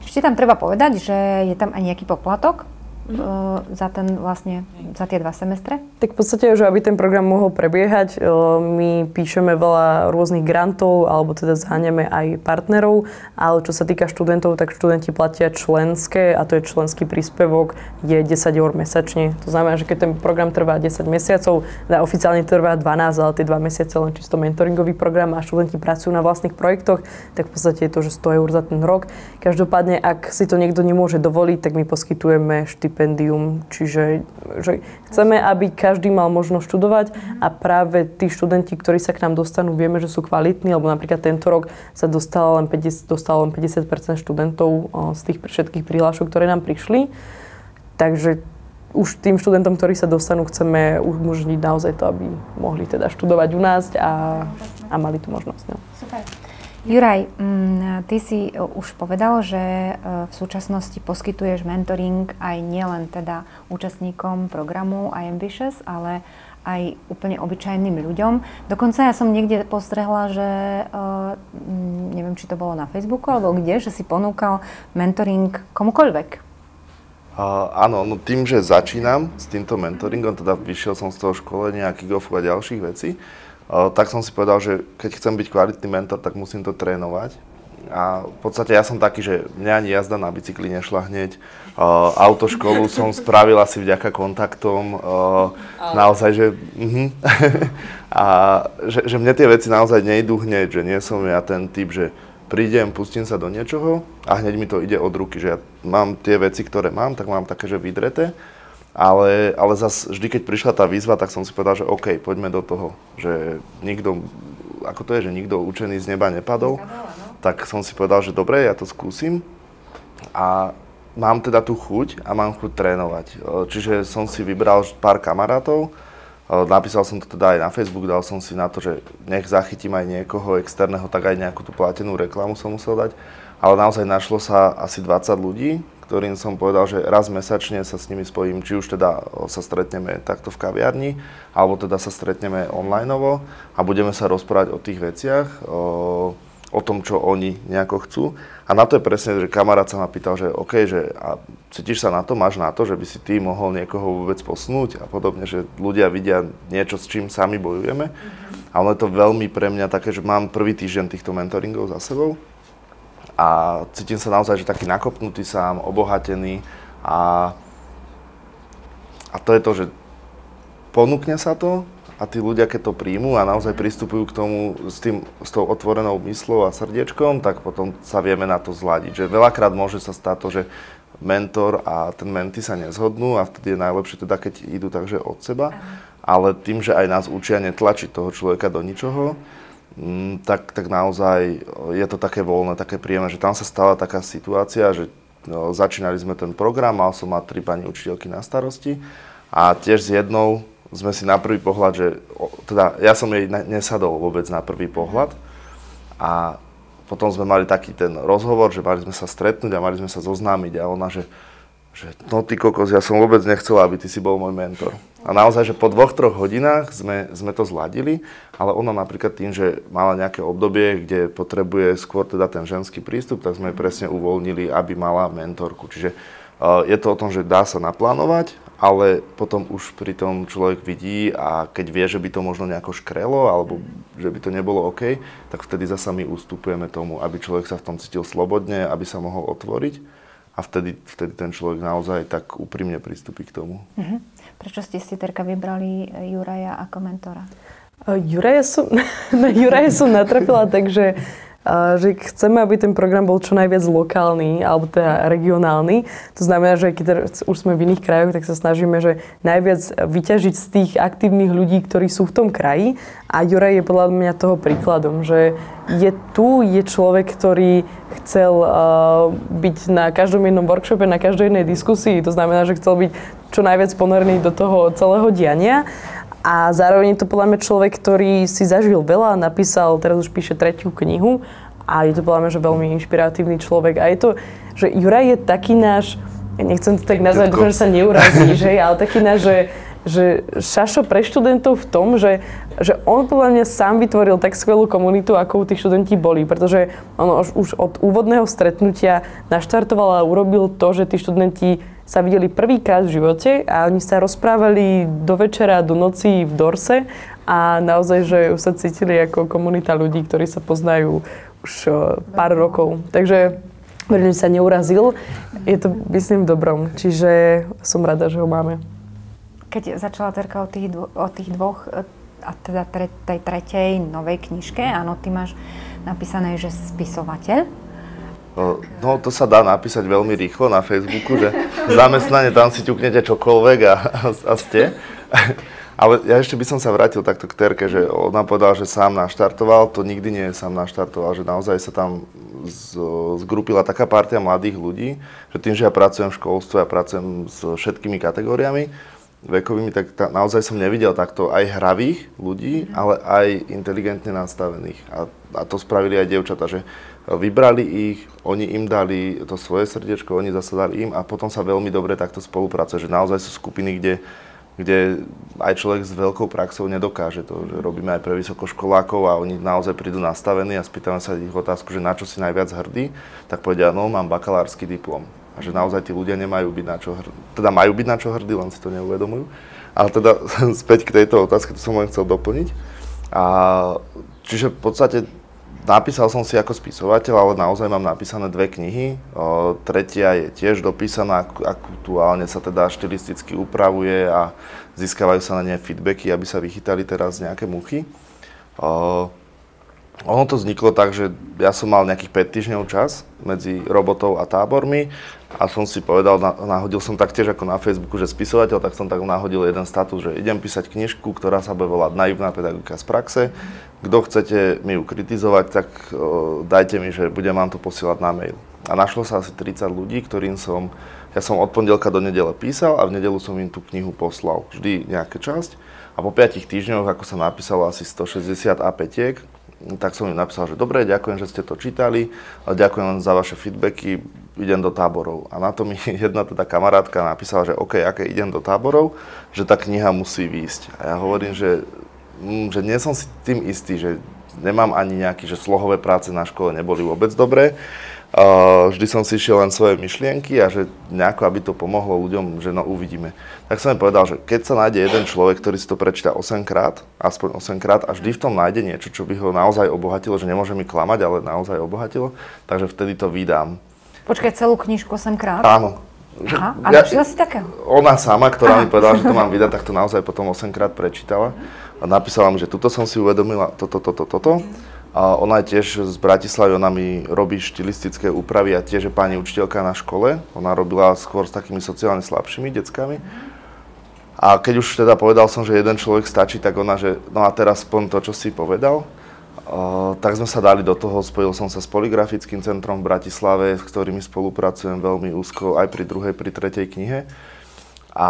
Ešte tam treba povedať, že je tam aj nejaký poplatok za ten vlastne, za tie dva semestre? Tak v podstate, že aby ten program mohol prebiehať, my píšeme veľa rôznych grantov, alebo teda zháňame aj partnerov, ale čo sa týka študentov, tak študenti platia členské a to je členský príspevok, je 10 eur mesačne. To znamená, že keď ten program trvá 10 mesiacov, teda oficiálne trvá 12, ale tie 2 mesiace len čisto mentoringový program a študenti pracujú na vlastných projektoch, tak v podstate je to, že 100 eur za ten rok. Každopádne, ak si to niekto nemôže dovoliť, tak my poskytujeme štip stipendium, čiže že chceme, aby každý mal možnosť študovať a práve tí študenti, ktorí sa k nám dostanú, vieme, že sú kvalitní, lebo napríklad tento rok sa dostalo len 50, dostalo len 50 študentov z tých všetkých prihlášok, ktoré nám prišli. Takže už tým študentom, ktorí sa dostanú, chceme umožniť naozaj to, aby mohli teda študovať u nás a, a mali tú možnosť. No. Super. Juraj, mm, ty si e, už povedal, že e, v súčasnosti poskytuješ mentoring aj nielen teda účastníkom programu I Ambitious, ale aj úplne obyčajným ľuďom. Dokonca ja som niekde postrehla, že uh, neviem, či to bolo na Facebooku alebo kde, že si ponúkal mentoring komukoľvek. Uh, áno, no tým, že začínam s týmto mentoringom, teda vyšiel som z toho školenia, kickoffu a ďalších vecí, uh, tak som si povedal, že keď chcem byť kvalitný mentor, tak musím to trénovať a v podstate ja som taký, že mňa ani jazda na bicykli nešla hneď. Uh, autoškolu som spravil asi vďaka kontaktom. Uh, naozaj, že... Uh-huh. <laughs> a že, že mne tie veci naozaj nejdú hneď, že nie som ja ten typ, že prídem, pustím sa do niečoho a hneď mi to ide od ruky, že ja mám tie veci, ktoré mám, tak mám také, že vydreté. Ale, ale zase vždy, keď prišla tá výzva, tak som si povedal, že OK, poďme do toho. Že nikto, ako to je, že nikto učený z neba nepadol. Nepadol tak som si povedal, že dobre, ja to skúsim. A mám teda tú chuť a mám chuť trénovať. Čiže som si vybral pár kamarátov, napísal som to teda aj na Facebook, dal som si na to, že nech zachytím aj niekoho externého, tak aj nejakú tú platenú reklamu som musel dať. Ale naozaj našlo sa asi 20 ľudí, ktorým som povedal, že raz mesačne sa s nimi spojím, či už teda sa stretneme takto v kaviarni, alebo teda sa stretneme online a budeme sa rozprávať o tých veciach o tom, čo oni nejako chcú. A na to je presne, že kamarát sa ma pýtal, že OK, že a cítiš sa na to, máš na to, že by si ty mohol niekoho vôbec posnúť a podobne, že ľudia vidia niečo, s čím sami bojujeme. Mm-hmm. Ale je to veľmi pre mňa také, že mám prvý týždeň týchto mentoringov za sebou a cítim sa naozaj, že taký nakopnutý sám, obohatený a, a to je to, že ponúkne sa to, a tí ľudia, keď to príjmú a naozaj pristupujú k tomu s, tým, s tou otvorenou myslou a srdiečkom, tak potom sa vieme na to zladiť. Že veľakrát môže sa stať to, že mentor a ten menty sa nezhodnú a vtedy je najlepšie teda, keď idú takže od seba. Ale tým, že aj nás učia netlačiť toho človeka do ničoho, tak, tak naozaj je to také voľné, také príjemné, že tam sa stala taká situácia, že no, začínali sme ten program, mal som mať tri pani učiteľky na starosti a tiež s jednou sme si na prvý pohľad, že teda ja som jej nesadol vôbec na prvý pohľad a potom sme mali taký ten rozhovor, že mali sme sa stretnúť a mali sme sa zoznámiť a ona, že, že no ty kokos, ja som vôbec nechcela, aby ty si bol môj mentor. A naozaj, že po dvoch, troch hodinách sme, sme to zladili, ale ona napríklad tým, že mala nejaké obdobie, kde potrebuje skôr teda ten ženský prístup, tak sme presne uvoľnili, aby mala mentorku. Čiže uh, je to o tom, že dá sa naplánovať ale potom už pri tom človek vidí a keď vie, že by to možno nejako škrelo alebo že by to nebolo OK, tak vtedy zasa my ustupujeme tomu, aby človek sa v tom cítil slobodne, aby sa mohol otvoriť a vtedy, vtedy ten človek naozaj tak úprimne pristúpi k tomu. Uh-huh. Prečo ste si Terka vybrali Juraja ako mentora? Juraja som, <laughs> na Juraja som natrafila tak, že chceme, aby ten program bol čo najviac lokálny alebo teda regionálny. To znamená, že keď už sme v iných krajoch, tak sa snažíme, že najviac vyťažiť z tých aktívnych ľudí, ktorí sú v tom kraji. A Juraj je podľa mňa toho príkladom, že je tu, je človek, ktorý chcel uh, byť na každom jednom workshope, na každej jednej diskusii. To znamená, že chcel byť čo najviac ponorený do toho celého diania. A zároveň je to podľa mňa človek, ktorý si zažil veľa, napísal, teraz už píše tretiu knihu a je to podľa mňa, že veľmi inšpiratívny človek. A je to, že Juraj je taký náš, ja nechcem to tak nazvať, dúfam, že sa neurazí, <laughs> že, ale taký náš, že, že šašo pre študentov v tom, že, že on podľa mňa sám vytvoril tak skvelú komunitu, ako tí študenti boli, pretože on už, od úvodného stretnutia naštartoval a urobil to, že tí študenti sa videli prvýkrát v živote a oni sa rozprávali do večera, do noci v Dorse a naozaj, že už sa cítili ako komunita ľudí, ktorí sa poznajú už pár rokov. Takže verím, že sa neurazil. Je to, myslím, dobrom. Čiže som rada, že ho máme. Keď začala Terka o tých, dvo- o tých dvoch, e, a teda tre- tej tretej novej knižke, áno, ty máš napísané, že spisovateľ. No, to sa dá napísať veľmi rýchlo na Facebooku, že <laughs> zamestnanie, tam si ťuknete čokoľvek a, a ste. Ale ja ešte by som sa vrátil takto k Terke, že ona povedala, že sám naštartoval, to nikdy nie je sám naštartoval, že naozaj sa tam z, zgrupila taká partia mladých ľudí, že tým, že ja pracujem v školstve a pracujem s všetkými kategóriami vekovými, tak ta, naozaj som nevidel takto aj hravých ľudí, ale aj inteligentne nastavených. A, a to spravili aj dievčata, že vybrali ich, oni im dali to svoje srdiečko, oni zase dali im a potom sa veľmi dobre takto spolupracuje, že naozaj sú skupiny, kde kde aj človek s veľkou praxou nedokáže to, že robíme aj pre vysokoškolákov a oni naozaj prídu nastavení a spýtame sa ich otázku, že na čo si najviac hrdí, tak povedia, no mám bakalársky diplom. A že naozaj tí ľudia nemajú byť na čo hrdí. Teda majú byť na čo hrdí, len si to neuvedomujú. Ale teda <laughs> späť k tejto otázke, to som len chcel doplniť. A, čiže v podstate napísal som si ako spisovateľ, ale naozaj mám napísané dve knihy. O, tretia je tiež dopísaná, aktuálne sa teda štilisticky upravuje a získavajú sa na ne feedbacky, aby sa vychytali teraz nejaké muchy. O, ono to vzniklo tak, že ja som mal nejakých 5 týždňov čas medzi robotou a tábormi a som si povedal, nahodil som taktiež ako na Facebooku, že spisovateľ, tak som tak nahodil jeden status, že idem písať knižku, ktorá sa bude volať Naivná pedagogika z praxe. Kto chcete mi ju kritizovať, tak o, dajte mi, že budem vám to posielať na mail. A našlo sa asi 30 ľudí, ktorým som, ja som od pondelka do nedele písal a v nedelu som im tú knihu poslal. Vždy nejaká časť. A po 5 týždňoch, ako sa napísalo asi 160 apetiek, tak som im napísal, že dobre, ďakujem, že ste to čítali, ďakujem za vaše feedbacky, idem do táborov. A na to mi <laughs> jedna teda kamarátka napísala, že OK, aké idem do táborov, že tá kniha musí výjsť. A ja hovorím, že, mm, že nie som si tým istý, že nemám ani nejaké, že slohové práce na škole neboli vôbec dobré, vždy som si išiel len svoje myšlienky a že nejako, aby to pomohlo ľuďom, že no uvidíme. Tak som im povedal, že keď sa nájde jeden človek, ktorý si to prečíta 8 krát, aspoň 8 krát a vždy v tom nájde niečo, čo by ho naozaj obohatilo, že nemôže mi klamať, ale naozaj obohatilo, takže vtedy to vydám. Počkaj, celú knižku 8 krát? Áno. Aha, a ja, si takého? Ona sama, ktorá Aha. mi povedala, že to mám vydať, tak to naozaj potom 8 krát prečítala. A napísala mi, že tuto som si uvedomila, toto, toto, toto. A ona je tiež z Bratislavy, ona mi robí štilistické úpravy a tiež je pani učiteľka na škole. Ona robila skôr s takými sociálne slabšími deckami. A keď už teda povedal som, že jeden človek stačí, tak ona, že no a teraz spon to, čo si povedal. Uh, tak sme sa dali do toho, spojil som sa s Poligrafickým centrom v Bratislave, s ktorými spolupracujem veľmi úzko aj pri druhej, pri tretej knihe. A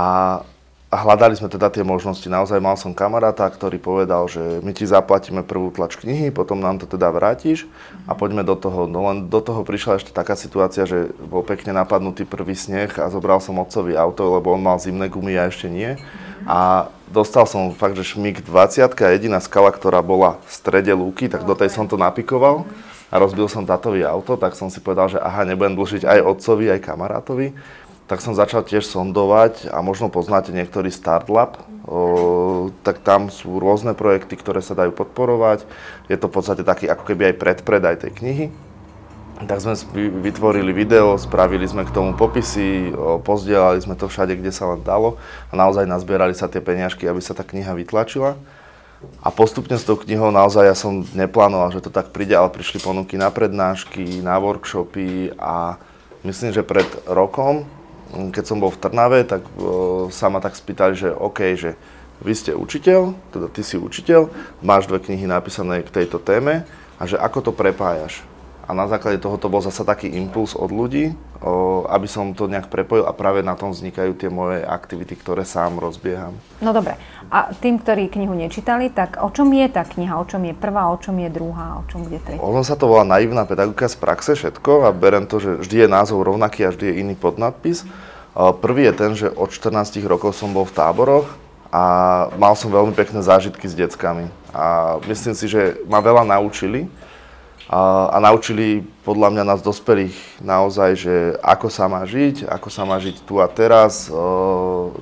a hľadali sme teda tie možnosti. Naozaj mal som kamaráta, ktorý povedal, že my ti zaplatíme prvú tlač knihy, potom nám to teda vrátiš a poďme do toho. No len do toho prišla ešte taká situácia, že bol pekne napadnutý prvý sneh a zobral som otcovi auto, lebo on mal zimné gumy, ja ešte nie. A dostal som fakt, že šmík 20 a jediná skala, ktorá bola v strede lúky, tak do tej som to napikoval a rozbil som tátový auto, tak som si povedal, že aha, nebudem dlžiť aj otcovi, aj kamarátovi tak som začal tiež sondovať a možno poznáte niektorý Startlab, o, tak tam sú rôzne projekty, ktoré sa dajú podporovať. Je to v podstate taký ako keby aj predpredaj tej knihy. Tak sme vytvorili video, spravili sme k tomu popisy, pozdielali sme to všade, kde sa len dalo a naozaj nazbierali sa tie peniažky, aby sa tá kniha vytlačila. A postupne s tou knihou naozaj ja som neplánoval, že to tak príde, ale prišli ponuky na prednášky, na workshopy a myslím, že pred rokom keď som bol v Trnave, tak sa ma tak spýtali, že OK, že vy ste učiteľ, teda ty si učiteľ, máš dve knihy napísané k tejto téme a že ako to prepájaš. A na základe toho to bol zasa taký impuls od ľudí, o, aby som to nejak prepojil a práve na tom vznikajú tie moje aktivity, ktoré sám rozbieham. No dobre. A tým, ktorí knihu nečítali, tak o čom je tá kniha? O čom je prvá, o čom je druhá, o čom bude tretia? Ono sa to volá Naivná pedagogika z praxe všetko a berem to, že vždy je názov rovnaký a vždy je iný podnadpis. Prvý je ten, že od 14 rokov som bol v táboroch a mal som veľmi pekné zážitky s deckami. A myslím si, že ma veľa naučili a, a naučili podľa mňa nás dospelých naozaj, že ako sa má žiť, ako sa má žiť tu a teraz,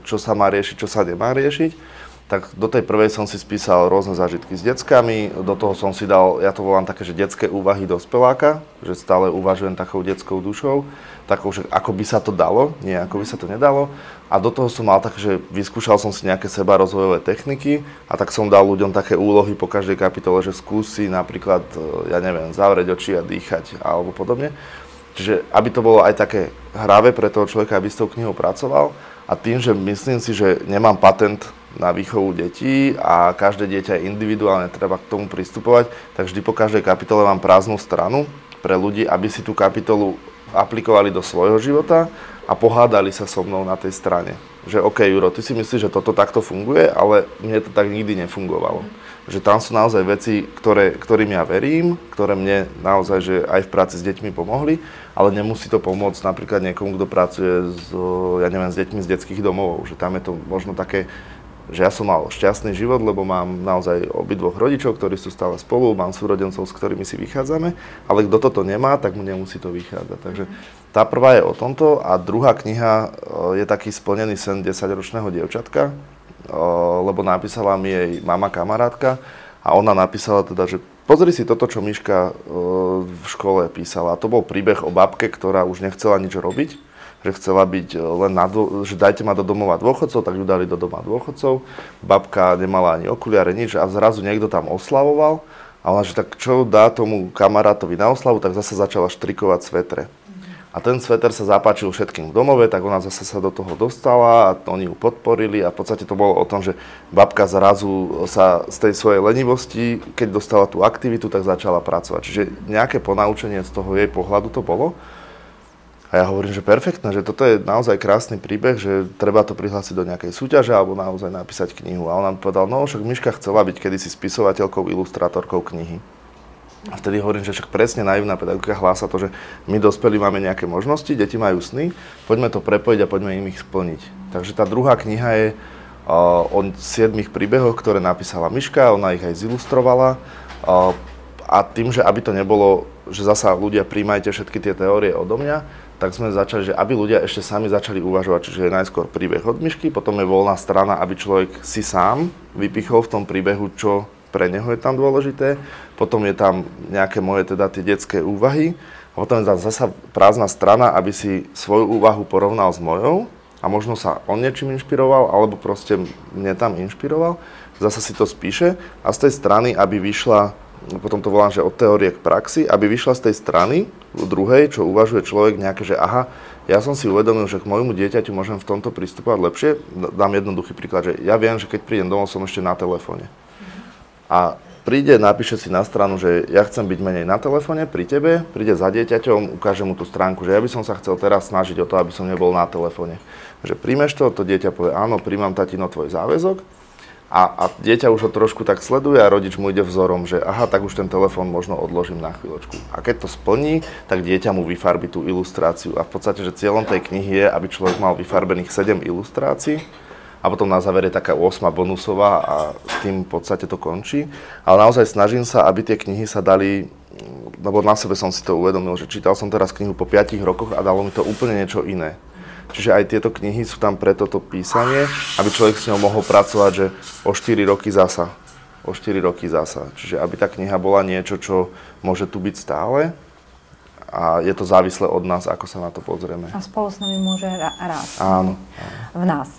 čo sa má riešiť, čo sa nemá riešiť. Tak do tej prvej som si spísal rôzne zážitky s deckami, do toho som si dal, ja to volám také, že detské úvahy dospeláka, že stále uvažujem takou detskou dušou, takou, že ako by sa to dalo, nie ako by sa to nedalo. A do toho som mal tak, že vyskúšal som si nejaké seba rozvojové techniky a tak som dal ľuďom také úlohy po každej kapitole, že skúsi napríklad, e, ja neviem, zavrieť oči a dýchať alebo podobne. Čiže aby to bolo aj také hravé pre toho človeka, aby s tou knihou pracoval a tým, že myslím si, že nemám patent na výchovu detí a každé dieťa je individuálne, treba k tomu pristupovať, tak vždy po každej kapitole mám prázdnu stranu pre ľudí, aby si tú kapitolu aplikovali do svojho života a pohádali sa so mnou na tej strane. Že OK, Juro, ty si myslíš, že toto takto funguje, ale mne to tak nikdy nefungovalo. Že tam sú naozaj veci, ktoré, ktorým ja verím, ktoré mne naozaj že aj v práci s deťmi pomohli, ale nemusí to pomôcť napríklad niekomu, kto pracuje s, ja neviem, s deťmi z detských domov, že tam je to možno také že ja som mal šťastný život, lebo mám naozaj obidvoch rodičov, ktorí sú stále spolu, mám súrodencov, s ktorými si vychádzame, ale kto toto nemá, tak mu nemusí to vychádzať. Takže tá prvá je o tomto a druhá kniha e, je taký splnený sen 10-ročného dievčatka, e, lebo napísala mi jej mama kamarátka a ona napísala teda, že pozri si toto, čo Miška e, v škole písala. A to bol príbeh o babke, ktorá už nechcela nič robiť že chcela byť e, len na, že dajte ma do domova dôchodcov, tak ju dali do doma dôchodcov. Babka nemala ani okuliare, nič a zrazu niekto tam oslavoval. A ona, že tak čo dá tomu kamarátovi na oslavu, tak zase začala štrikovať svetre. A ten sveter sa zapáčil všetkým v domove, tak ona zase sa do toho dostala a oni ju podporili a v podstate to bolo o tom, že babka zrazu sa z tej svojej lenivosti, keď dostala tú aktivitu, tak začala pracovať. Čiže nejaké ponaučenie z toho jej pohľadu to bolo. A ja hovorím, že perfektné, že toto je naozaj krásny príbeh, že treba to prihlásiť do nejakej súťaže alebo naozaj napísať knihu. A on nám povedal, no však Miška chcela byť kedysi spisovateľkou, ilustrátorkou knihy. A vtedy hovorím, že však presne naivná pedagogika hlása to, že my dospelí máme nejaké možnosti, deti majú sny, poďme to prepojiť a poďme im ich splniť. Takže tá druhá kniha je uh, o siedmých príbehoch, ktoré napísala Miška, ona ich aj zilustrovala. Uh, a tým, že aby to nebolo, že zasa ľudia príjmajte všetky tie teórie odo mňa, tak sme začali, že aby ľudia ešte sami začali uvažovať, čiže je najskôr príbeh od myšky, potom je voľná strana, aby človek si sám vypichol v tom príbehu, čo pre neho je tam dôležité, potom je tam nejaké moje teda tie detské úvahy, a potom je tam prázdna strana, aby si svoju úvahu porovnal s mojou a možno sa on niečím inšpiroval, alebo proste mne tam inšpiroval, zasa si to spíše. A z tej strany, aby vyšla potom to volám, že od teórie k praxi, aby vyšla z tej strany druhej, čo uvažuje človek nejaké, že aha, ja som si uvedomil, že k môjmu dieťaťu môžem v tomto pristupovať lepšie. Dám jednoduchý príklad, že ja viem, že keď prídem domov, som ešte na telefóne. A príde, napíše si na stranu, že ja chcem byť menej na telefóne pri tebe, príde za dieťaťom, ukáže mu tú stránku, že ja by som sa chcel teraz snažiť o to, aby som nebol na telefóne. Že príjmeš to, to dieťa povie, áno, príjmam tatino tvoj záväzok, a, a dieťa už ho trošku tak sleduje a rodič mu ide vzorom, že aha, tak už ten telefón možno odložím na chvíľočku. A keď to splní, tak dieťa mu vyfarbí tú ilustráciu. A v podstate, že cieľom tej knihy je, aby človek mal vyfarbených 7 ilustrácií a potom na záver je taká 8 bonusová a tým v podstate to končí. Ale naozaj snažím sa, aby tie knihy sa dali, lebo na sebe som si to uvedomil, že čítal som teraz knihu po 5 rokoch a dalo mi to úplne niečo iné. Čiže aj tieto knihy sú tam pre toto písanie, aby človek s ňou mohol pracovať, že o 4 roky zasa. O 4 roky zasa. Čiže aby tá kniha bola niečo, čo môže tu byť stále a je to závislé od nás, ako sa na to pozrieme. A spolu s nami môže rásť. Áno. V nás.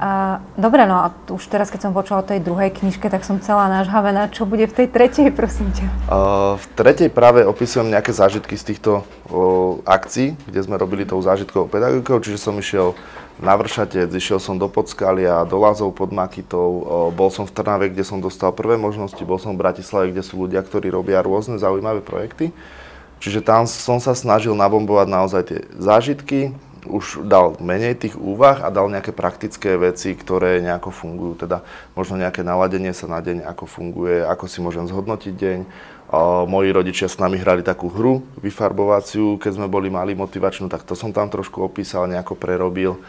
A, dobre, no a už teraz, keď som počula o tej druhej knižke, tak som celá nažhavená. Čo bude v tej tretej, prosím ťa? Uh, v tretej práve opisujem nejaké zážitky z týchto uh, akcií, kde sme robili tou zážitkovou pedagogikou, čiže som išiel na Vršatec, išiel som do Podskalia, do Lázov pod Makitou, bol som v Trnave, kde som dostal prvé možnosti, bol som v Bratislave, kde sú ľudia, ktorí robia rôzne zaujímavé projekty. Čiže tam som sa snažil nabombovať naozaj tie zážitky, už dal menej tých úvah a dal nejaké praktické veci, ktoré nejako fungujú. Teda možno nejaké naladenie sa na deň, ako funguje, ako si môžem zhodnotiť deň. Moji rodičia s nami hrali takú hru vyfarbovaciu, keď sme boli mali motivačnú, tak to som tam trošku opísal, nejako prerobil.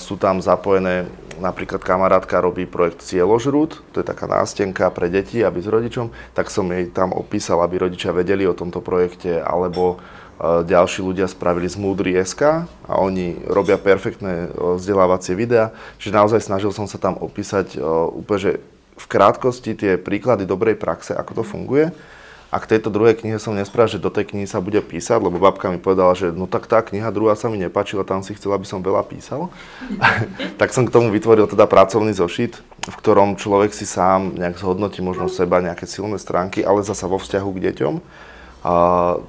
Sú tam zapojené, napríklad kamarátka robí projekt Cieložrút, to je taká nástenka pre deti, aby s rodičom, tak som jej tam opísal, aby rodičia vedeli o tomto projekte, alebo ďalší ľudia spravili z Moodry.sk a oni robia perfektné vzdelávacie videá. Čiže naozaj snažil som sa tam opísať úplne, že v krátkosti tie príklady dobrej praxe, ako to funguje. A k tejto druhej knihe som nespravil, že do tej knihy sa bude písať, lebo babka mi povedala, že no tak tá kniha druhá sa mi nepáčila, tam si chcela, aby som veľa písal. <laughs> tak som k tomu vytvoril teda pracovný zošit, v ktorom človek si sám nejak zhodnotí možno seba, nejaké silné stránky, ale zasa vo vzťahu k deťom a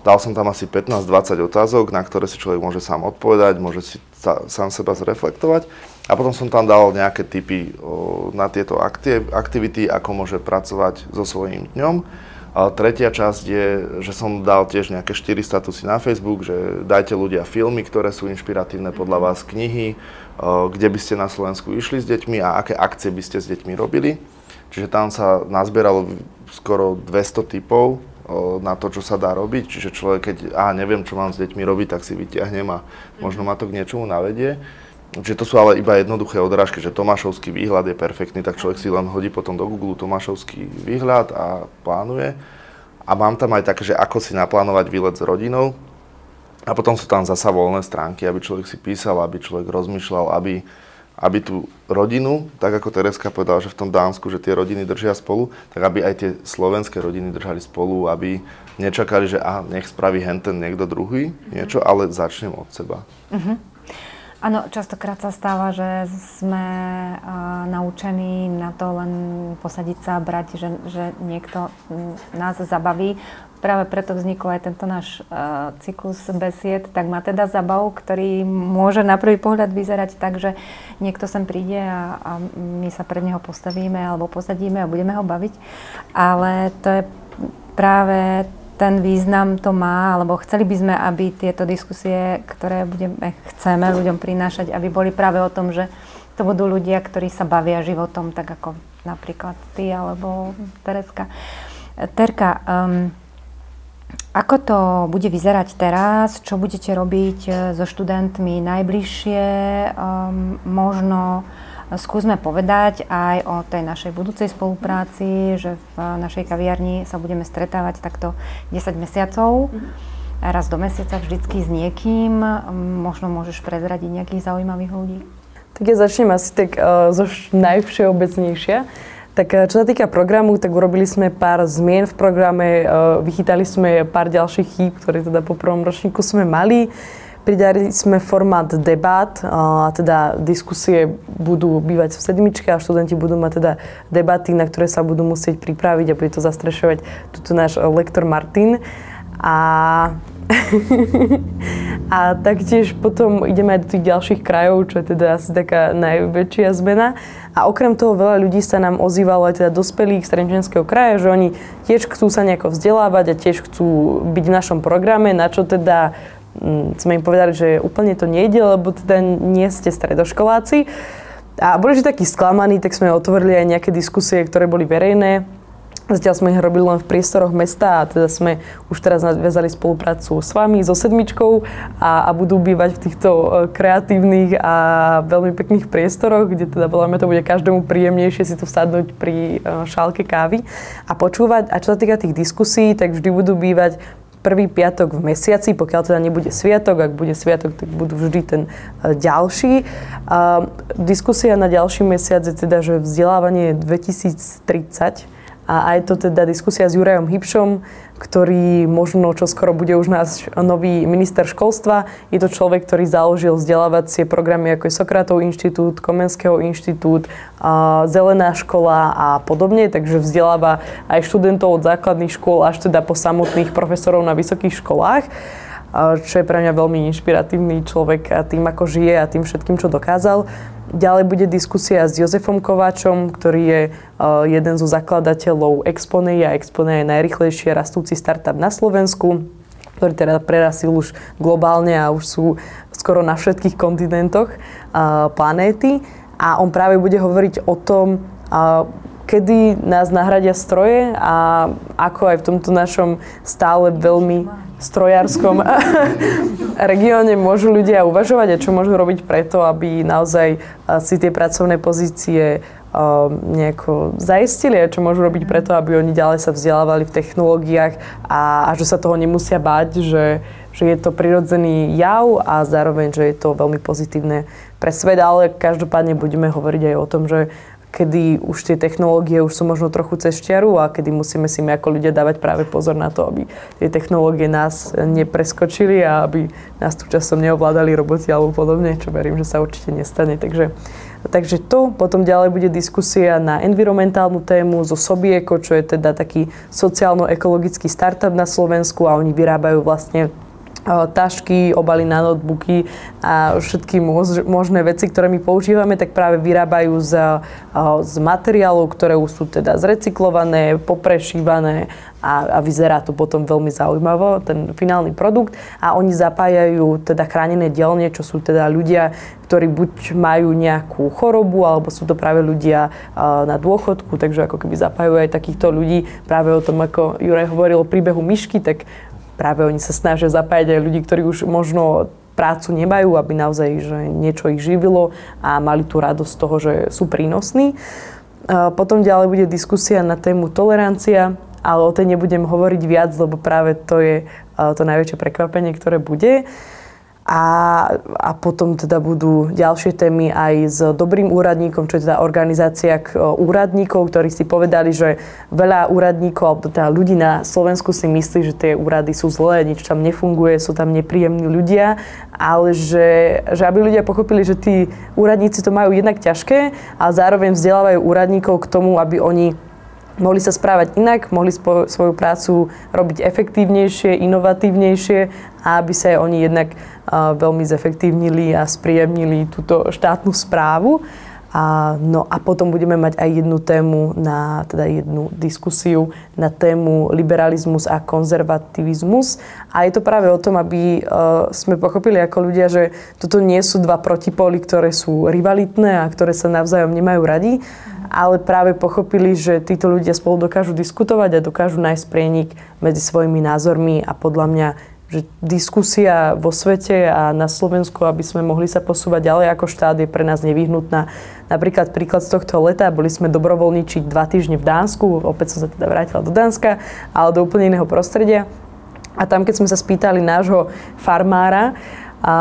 dal som tam asi 15-20 otázok, na ktoré si človek môže sám odpovedať, môže si sa, sám seba zreflektovať. A potom som tam dal nejaké typy o, na tieto aktivity, ako môže pracovať so svojím dňom. A tretia časť je, že som dal tiež nejaké 4 statusy na Facebook, že dajte ľudia filmy, ktoré sú inšpiratívne podľa vás, knihy, o, kde by ste na Slovensku išli s deťmi a aké akcie by ste s deťmi robili. Čiže tam sa nazbieralo skoro 200 typov na to, čo sa dá robiť. Čiže človek, keď a neviem, čo mám s deťmi robiť, tak si vyťahnem a možno ma to k niečomu navedie. že to sú ale iba jednoduché odrážky, že Tomášovský výhľad je perfektný, tak človek si len hodí potom do Google Tomášovský výhľad a plánuje. A mám tam aj také, že ako si naplánovať výlet s rodinou. A potom sú tam zasa voľné stránky, aby človek si písal, aby človek rozmýšľal, aby, aby tú rodinu, tak ako Tereska povedala, že v tom Dánsku, že tie rodiny držia spolu, tak aby aj tie slovenské rodiny držali spolu, aby nečakali, že a nech spraví henten niekto druhý niečo, ale začnem od seba. Uh-huh. Áno, častokrát sa stáva, že sme uh, naučení na to len posadiť sa brať, že, že niekto nás zabaví. Práve preto vznikol aj tento náš uh, cyklus besied, tak má teda zabav, ktorý môže na prvý pohľad vyzerať tak, že niekto sem príde a, a my sa pred neho postavíme alebo posadíme a budeme ho baviť. Ale to je práve ten význam to má, alebo chceli by sme, aby tieto diskusie, ktoré budeme, chceme ľuďom prinášať, aby boli práve o tom, že to budú ľudia, ktorí sa bavia životom, tak ako napríklad ty alebo Tereska. Terka, um, ako to bude vyzerať teraz? Čo budete robiť eh, so študentmi najbližšie? Um, možno skúsme povedať aj o tej našej budúcej spolupráci, že v našej kaviarni sa budeme stretávať takto 10 mesiacov. Raz do mesiaca vždycky s niekým. Možno môžeš prezradiť nejakých zaujímavých ľudí. Tak ja začnem asi tak uh, zo najvšeobecnejšia. Tak uh, čo sa týka programu, tak urobili sme pár zmien v programe, uh, vychytali sme pár ďalších chýb, ktoré teda po prvom ročníku sme mali. Pridali sme formát debát, a teda diskusie budú bývať v sedmičke a študenti budú mať teda debaty, na ktoré sa budú musieť pripraviť a bude to zastrešovať tuto náš lektor Martin. A, <laughs> a taktiež potom ideme aj do tých ďalších krajov, čo je teda asi taká najväčšia zmena. A okrem toho veľa ľudí sa nám ozývalo aj teda dospelých z Trenčenského kraja, že oni tiež chcú sa nejako vzdelávať a tiež chcú byť v našom programe, na čo teda Mm, sme im povedali, že úplne to nejde, lebo teda nie ste stredoškoláci. A boli že takí sklamaní, tak sme otvorili aj nejaké diskusie, ktoré boli verejné. Zatiaľ sme ich robili len v priestoroch mesta a teda sme už teraz nadviazali spoluprácu s vami, so sedmičkou a, a budú bývať v týchto e, kreatívnych a veľmi pekných priestoroch, kde teda podľa to bude každému príjemnejšie si tu sadnúť pri e, šálke kávy a počúvať. A čo sa týka tých diskusí, tak vždy budú bývať prvý piatok v mesiaci, pokiaľ teda nebude sviatok, ak bude sviatok, tak budú vždy ten e, ďalší. Diskusia na ďalší mesiac je teda, že vzdelávanie 2030 a aj to teda diskusia s Jurajom Hybšom, ktorý možno čo skoro bude už náš nový minister školstva. Je to človek, ktorý založil vzdelávacie programy ako je Sokratov inštitút, Komenského inštitút, Zelená škola a podobne, takže vzdeláva aj študentov od základných škôl až teda po samotných profesorov na vysokých školách čo je pre mňa veľmi inšpiratívny človek a tým, ako žije a tým všetkým, čo dokázal. Ďalej bude diskusia s Jozefom Kováčom, ktorý je uh, jeden zo zakladateľov Exponej a Exponej je najrychlejšie rastúci startup na Slovensku ktorý teda prerasil už globálne a už sú skoro na všetkých kontinentoch uh, planéty. A on práve bude hovoriť o tom, uh, kedy nás nahradia stroje a ako aj v tomto našom stále veľmi strojárskom <laughs> regióne môžu ľudia uvažovať a čo môžu robiť preto, aby naozaj si tie pracovné pozície nejako zaistili a čo môžu robiť preto, aby oni ďalej sa vzdelávali v technológiách a, a že sa toho nemusia báť, že, že je to prirodzený jav a zároveň, že je to veľmi pozitívne pre svet, ale každopádne budeme hovoriť aj o tom, že kedy už tie technológie už sú možno trochu cez čiaru a kedy musíme si my ako ľudia dávať práve pozor na to, aby tie technológie nás nepreskočili a aby nás tu časom neovládali roboti alebo podobne, čo verím, že sa určite nestane. Takže, takže to, potom ďalej bude diskusia na environmentálnu tému zo Sobieko, čo je teda taký sociálno-ekologický startup na Slovensku a oni vyrábajú vlastne tašky, obaly na notebooky a všetky možné veci, ktoré my používame, tak práve vyrábajú z, z materiálov, ktoré už sú teda zrecyklované, poprešívané a, a vyzerá to potom veľmi zaujímavo, ten finálny produkt. A oni zapájajú teda chránené dielne, čo sú teda ľudia, ktorí buď majú nejakú chorobu, alebo sú to práve ľudia na dôchodku, takže ako keby zapájajú aj takýchto ľudí. Práve o tom, ako Juraj hovoril o príbehu myšky, tak práve oni sa snažia zapájať aj ľudí, ktorí už možno prácu nemajú, aby naozaj že niečo ich živilo a mali tú radosť z toho, že sú prínosní. Potom ďalej bude diskusia na tému tolerancia, ale o tej nebudem hovoriť viac, lebo práve to je to najväčšie prekvapenie, ktoré bude. A, a potom teda budú ďalšie témy aj s dobrým úradníkom, čo je teda organizácia úradníkov, ktorí si povedali, že veľa úradníkov, alebo teda ľudí na Slovensku si myslí, že tie úrady sú zlé, nič tam nefunguje, sú tam nepríjemní ľudia, ale že, že aby ľudia pochopili, že tí úradníci to majú jednak ťažké a zároveň vzdelávajú úradníkov k tomu, aby oni mohli sa správať inak, mohli spo, svoju prácu robiť efektívnejšie, inovatívnejšie a aby sa aj oni jednak uh, veľmi zefektívnili a spríjemnili túto štátnu správu. A, no a potom budeme mať aj jednu tému, na, teda jednu diskusiu na tému liberalizmus a konzervativizmus. A je to práve o tom, aby uh, sme pochopili ako ľudia, že toto nie sú dva protipóly, ktoré sú rivalitné a ktoré sa navzájom nemajú radi, ale práve pochopili, že títo ľudia spolu dokážu diskutovať a dokážu nájsť prienik medzi svojimi názormi a podľa mňa že diskusia vo svete a na Slovensku, aby sme mohli sa posúvať ďalej ako štát, je pre nás nevyhnutná. Napríklad príklad z tohto leta, boli sme dobrovoľníčiť dva týždne v Dánsku, opäť som sa teda vrátila do Dánska, ale do úplne iného prostredia. A tam, keď sme sa spýtali nášho farmára, a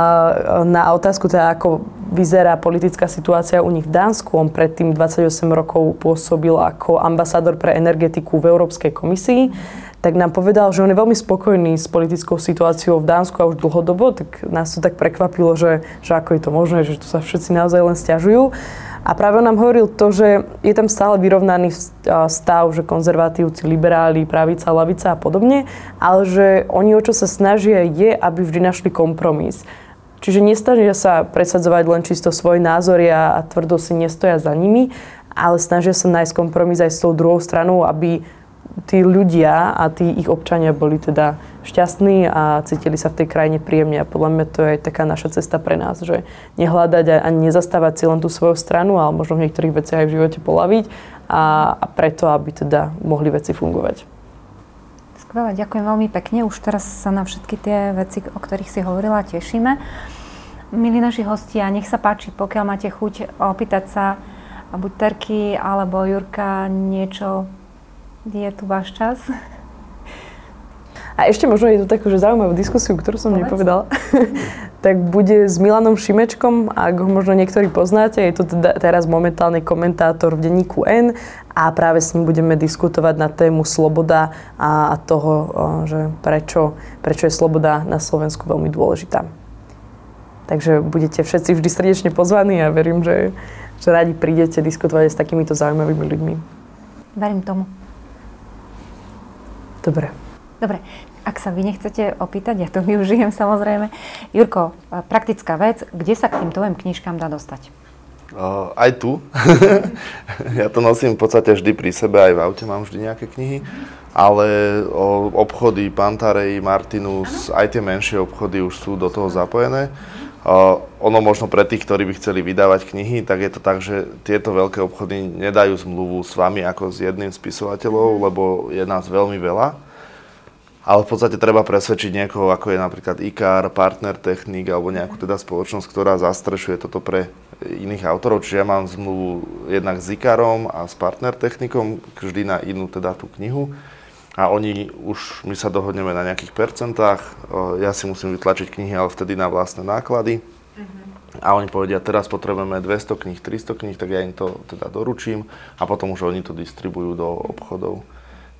na otázku teda, ako vyzerá politická situácia u nich v Dánsku. On predtým 28 rokov pôsobil ako ambasádor pre energetiku v Európskej komisii. Tak nám povedal, že on je veľmi spokojný s politickou situáciou v Dánsku a už dlhodobo. Tak nás to tak prekvapilo, že, že ako je to možné, že tu sa všetci naozaj len stiažujú. A práve on nám hovoril to, že je tam stále vyrovnaný stav, že konzervatívci, liberáli, pravica, lavica a podobne, ale že oni o čo sa snažia je, aby vždy našli kompromis. Čiže nestažia sa presadzovať len čisto svoj názor a, a tvrdo si nestoja za nimi, ale snažia sa nájsť kompromis aj s tou druhou stranou, aby tí ľudia a tí ich občania boli teda šťastní a cítili sa v tej krajine príjemne. A podľa mňa to je taká naša cesta pre nás, že nehľadať a nezastávať si len tú svoju stranu, ale možno v niektorých veciach aj v živote polaviť a, a preto, aby teda mohli veci fungovať. Skvelé, ďakujem veľmi pekne. Už teraz sa na všetky tie veci, o ktorých si hovorila, tešíme. Milí naši hostia, nech sa páči, pokiaľ máte chuť opýtať sa buď Terky alebo Jurka niečo je tu váš čas. A ešte možno je tu takú že zaujímavú diskusiu, ktorú som Povedz. nepovedala. <laughs> tak bude s Milanom Šimečkom, ak ho možno niektorí poznáte, je to teda teraz momentálny komentátor v denníku N a práve s ním budeme diskutovať na tému sloboda a, a toho, že prečo, prečo je sloboda na Slovensku veľmi dôležitá. Takže budete všetci vždy srdečne pozvaní a verím, že, že radi prídete diskutovať s takýmito zaujímavými ľuďmi. Verím tomu. Dobre. Dobre, ak sa vy nechcete opýtať, ja to <laughs> využijem samozrejme. Jurko, praktická vec, kde sa k tým tvojim knižkám dá dostať? Uh, aj tu. <laughs> ja to nosím v podstate vždy pri sebe, aj v aute mám vždy nejaké knihy. Ale o, obchody Pantarej, Martinus, aj tie menšie obchody už sú do toho zapojené. Uh, ono možno pre tých, ktorí by chceli vydávať knihy, tak je to tak, že tieto veľké obchody nedajú zmluvu s vami ako s jedným spisovateľov, lebo je nás veľmi veľa. Ale v podstate treba presvedčiť niekoho, ako je napríklad IKAR, Partner Technik alebo nejakú teda spoločnosť, ktorá zastrešuje toto pre iných autorov. Čiže ja mám zmluvu jednak s IKARom a s Partner Technikom, vždy na inú teda tú knihu a oni už, my sa dohodneme na nejakých percentách, ja si musím vytlačiť knihy, ale vtedy na vlastné náklady. Uh-huh. A oni povedia, teraz potrebujeme 200 kníh, 300 kníh, tak ja im to teda doručím a potom už oni to distribujú do obchodov.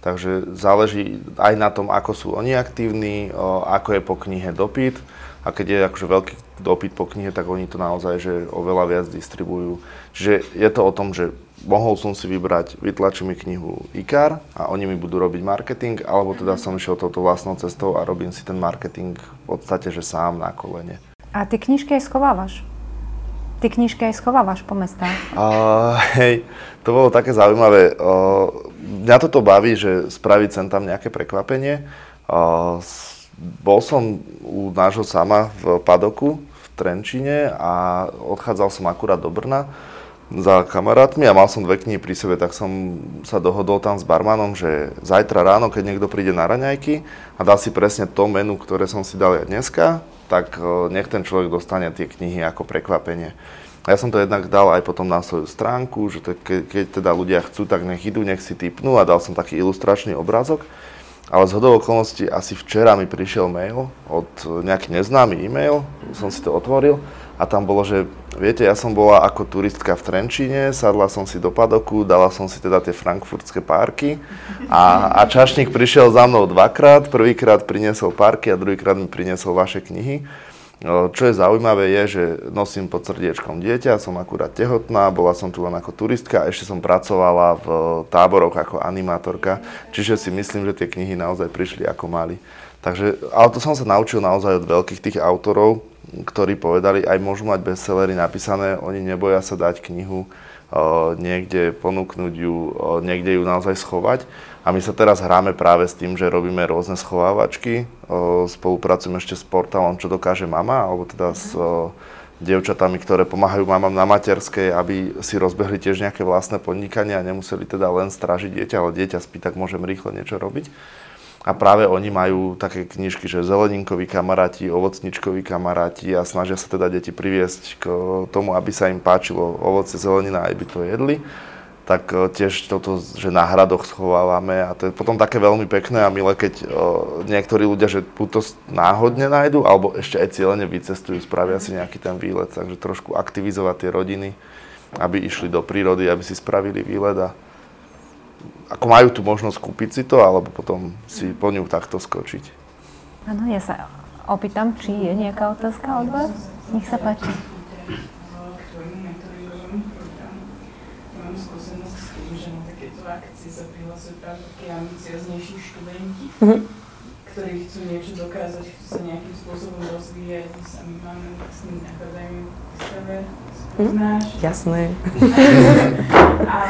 Takže záleží aj na tom, ako sú oni aktívni, ako je po knihe dopyt a keď je akože veľký dopyt po knihe, tak oni to naozaj že oveľa viac distribujú. Čiže je to o tom, že mohol som si vybrať, vytlačím mi knihu IKAR a oni mi budú robiť marketing, alebo teda som išiel touto vlastnou cestou a robím si ten marketing v podstate, že sám na kolene. A ty knižky aj schovávaš? Ty knižky aj schovávaš po mestách? Uh, hej, to bolo také zaujímavé. Uh, mňa toto baví, že spraviť sem tam nejaké prekvapenie. Uh, bol som u nášho sama v Padoku v Trenčine a odchádzal som akurát do Brna za kamarátmi a mal som dve knihy pri sebe, tak som sa dohodol tam s barmanom, že zajtra ráno, keď niekto príde na raňajky a dá si presne to menu, ktoré som si dal ja dneska, tak nech ten človek dostane tie knihy ako prekvapenie. Ja som to jednak dal aj potom na svoju stránku, že keď teda ľudia chcú, tak nech idú, nech si typnú a dal som taký ilustračný obrázok. Ale z hodou okolností asi včera mi prišiel mail od nejaký neznámy e-mail, som si to otvoril a tam bolo, že viete, ja som bola ako turistka v Trenčíne, sadla som si do padoku, dala som si teda tie frankfurtské párky a, a čašník prišiel za mnou dvakrát, prvýkrát priniesol párky a druhýkrát mi priniesol vaše knihy. No, čo je zaujímavé je, že nosím pod srdiečkom dieťa, som akurát tehotná, bola som tu len ako turistka a ešte som pracovala v táboroch ako animátorka, čiže si myslím, že tie knihy naozaj prišli ako mali. Takže, ale to som sa naučil naozaj od veľkých tých autorov, ktorí povedali, aj môžu mať bestsellery napísané, oni neboja sa dať knihu niekde, ponúknuť ju, niekde ju naozaj schovať. A my sa teraz hráme práve s tým, že robíme rôzne schovávačky. Spolupracujeme ešte s portálom Čo dokáže mama, alebo teda s dievčatami, ktoré pomáhajú mamám na materskej, aby si rozbehli tiež nejaké vlastné podnikanie a nemuseli teda len strážiť dieťa, ale dieťa spí, tak môžem rýchlo niečo robiť. A práve oni majú také knižky, že zeleninkoví kamaráti, ovocničkoví kamaráti a snažia sa teda deti priviesť k tomu, aby sa im páčilo ovoce, zelenina, aj by to jedli tak e, tiež toto, že na hradoch schovávame a to je potom také veľmi pekné a milé, keď o, e, niektorí ľudia, že to náhodne nájdu, alebo ešte aj cieľene vycestujú, spravia si nejaký ten výlet, takže trošku aktivizovať tie rodiny, aby išli do prírody, aby si spravili výlet a ako majú tu možnosť kúpiť si to, alebo potom si po ňu takto skočiť. Áno, ja sa opýtam, či je nejaká otázka od vás? Nech sa páči. Ambicioznejší študenti, mm-hmm. ktorí chcú niečo dokázať, chcú sa nejakým spôsobom rozvíjať. My sami máme vlastný akadémiu v stave, mm-hmm. Jasné. a,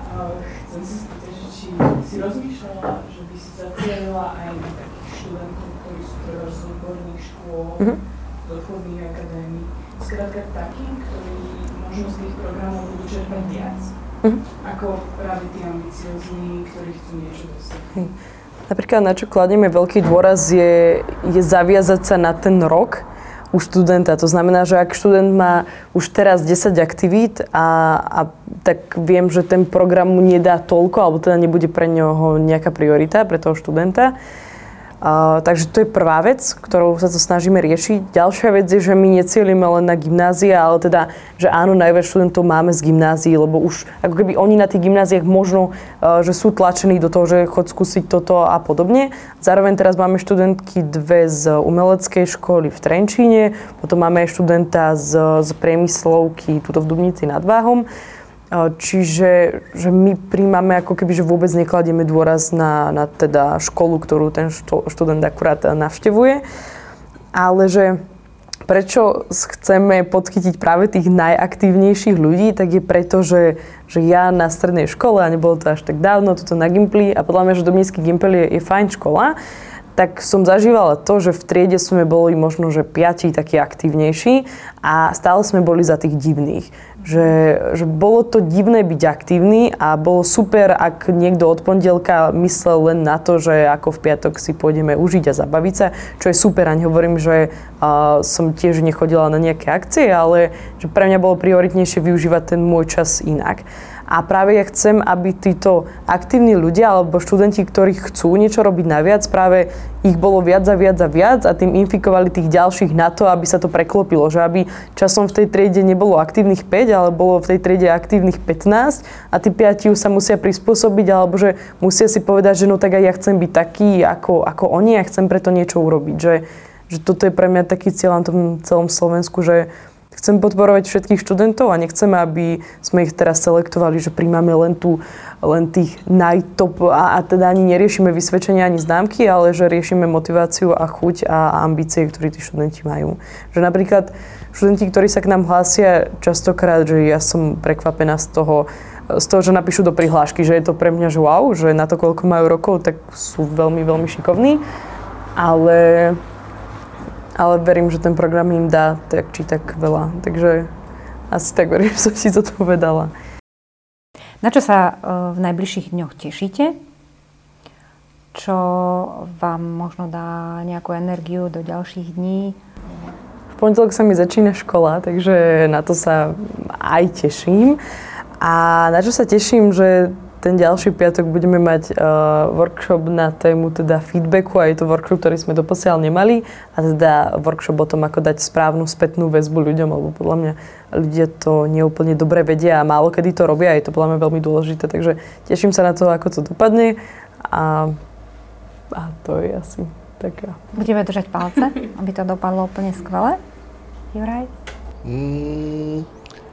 a chcem sa spýtať, že či si rozmýšľala, že by si zacielila aj na takých študentov, ktorí sú teda z odborných škôl, mm-hmm. akadémií, skrátka takým, ktorí možno z tých programov budú čerpať viac. Ako práve tí ambiciozní, ktorí chcú niečo dosiahnuť. Napríklad na čo kladieme veľký dôraz je, je zaviazať sa na ten rok u študenta. To znamená, že ak študent má už teraz 10 aktivít a, a tak viem, že ten program mu nedá toľko, alebo teda nebude pre neho nejaká priorita, pre toho študenta, Uh, takže to je prvá vec, ktorou sa to snažíme riešiť. Ďalšia vec je, že my necielime len na gymnázia, ale teda, že áno, najviac študentov máme z gymnázií, lebo už ako keby oni na tých gymnáziách možno, uh, že sú tlačení do toho, že chod skúsiť toto a podobne. Zároveň teraz máme študentky dve z umeleckej školy v Trenčíne, potom máme aj študenta z, z priemyslovky tuto v Dubnici nad Váhom. Čiže že my príjmame ako keby, že vôbec nekladieme dôraz na, na teda školu, ktorú ten študent akurát navštevuje, ale že prečo chceme podchytiť práve tých najaktívnejších ľudí, tak je preto, že, že ja na strednej škole, a nebolo to až tak dávno, toto na Gimply, a podľa mňa, že Domnícky Gimpel je, je fajn škola, tak som zažívala to, že v triede sme boli možno, že piati takí aktívnejší a stále sme boli za tých divných. Že, že bolo to divné byť aktívny a bolo super, ak niekto od pondelka myslel len na to, že ako v piatok si pôjdeme užiť a zabaviť sa, čo je super. A hovorím, že uh, som tiež nechodila na nejaké akcie, ale že pre mňa bolo prioritnejšie využívať ten môj čas inak. A práve ja chcem, aby títo aktívni ľudia alebo študenti, ktorí chcú niečo robiť naviac, práve ich bolo viac a viac a viac a tým infikovali tých ďalších na to, aby sa to preklopilo. Že aby časom v tej triede nebolo aktívnych 5, ale bolo v tej triede aktívnych 15 a tí 5 sa musia prispôsobiť alebo že musia si povedať, že no tak aj ja chcem byť taký ako, ako oni a chcem preto niečo urobiť. Že, že toto je pre mňa taký cieľ na tom celom Slovensku, že Chcem podporovať všetkých študentov a nechceme, aby sme ich teraz selektovali, že príjmame len, tu, len tých najtop a, a teda ani neriešime vysvedčenia ani známky, ale že riešime motiváciu a chuť a ambície, ktoré tí študenti majú. Že napríklad študenti, ktorí sa k nám hlásia častokrát, že ja som prekvapená z toho, z toho, že napíšu do prihlášky, že je to pre mňa, že wow, že na to, koľko majú rokov, tak sú veľmi, veľmi šikovní. Ale ale verím, že ten program im dá tak či tak veľa. Takže asi tak verím, <laughs> že som si to povedala. Na čo sa e, v najbližších dňoch tešíte? čo vám možno dá nejakú energiu do ďalších dní? V pondelok sa mi začína škola, takže na to sa aj teším. A na čo sa teším, že ten ďalší piatok budeme mať uh, workshop na tému teda feedbacku a je to workshop, ktorý sme doposiaľ nemali a teda workshop o tom, ako dať správnu spätnú väzbu ľuďom, lebo podľa mňa ľudia to neúplne dobre vedia a málo kedy to robia a je to podľa mňa veľmi dôležité, takže teším sa na to, ako to dopadne a, a to je asi taká. Budeme držať palce, aby to dopadlo úplne skvele. Juraj? Mm,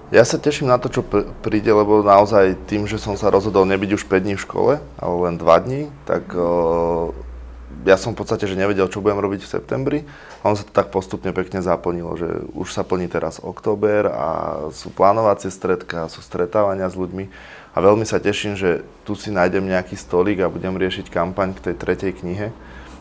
ja sa teším na to, čo príde, lebo naozaj tým, že som sa rozhodol nebyť už 5 dní v škole, ale len 2 dní, tak uh, ja som v podstate, že nevedel, čo budem robiť v septembri. On sa to tak postupne pekne zaplnilo, že už sa plní teraz október a sú plánovacie stredka, sú stretávania s ľuďmi. A veľmi sa teším, že tu si nájdem nejaký stolík a budem riešiť kampaň k tej tretej knihe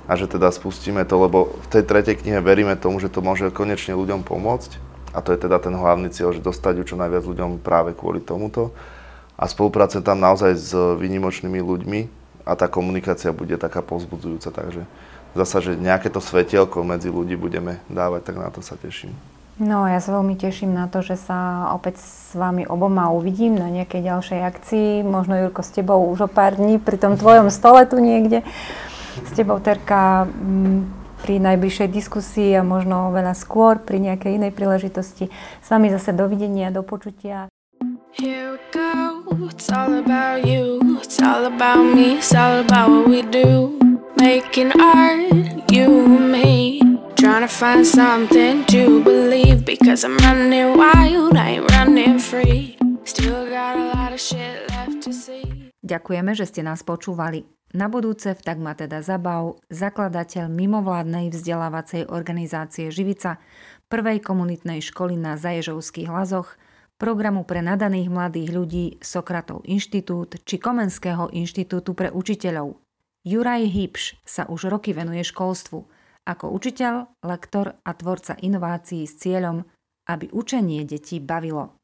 a že teda spustíme to, lebo v tej tretej knihe veríme tomu, že to môže konečne ľuďom pomôcť a to je teda ten hlavný cieľ, že dostať ju čo najviac ľuďom práve kvôli tomuto. A spolupracujem tam naozaj s výnimočnými ľuďmi a tá komunikácia bude taká pozbudzujúca, takže zasa, že nejaké to svetielko medzi ľudí budeme dávať, tak na to sa teším. No, ja sa veľmi teším na to, že sa opäť s vami oboma uvidím na nejakej ďalšej akcii. Možno, Jurko, s tebou už o pár dní pri tom tvojom stole tu niekde. S tebou, Terka, pri najbližšej diskusii a možno veľa skôr pri nejakej inej príležitosti. S vami zase dovidenia, do počutia. Here we go, it's all about you, it's all about me, it's all about what we do. Making art, you and me, trying to find something to believe because I'm running wild, I ain't running free. Still got a lot of shit left to see. Ďakujeme, že ste nás počúvali. Na budúce v Tak ma teda zabav zakladateľ mimovládnej vzdelávacej organizácie Živica, prvej komunitnej školy na Zaježovských lazoch, programu pre nadaných mladých ľudí Sokratov inštitút či Komenského inštitútu pre učiteľov. Juraj Hipš sa už roky venuje školstvu ako učiteľ, lektor a tvorca inovácií s cieľom, aby učenie detí bavilo.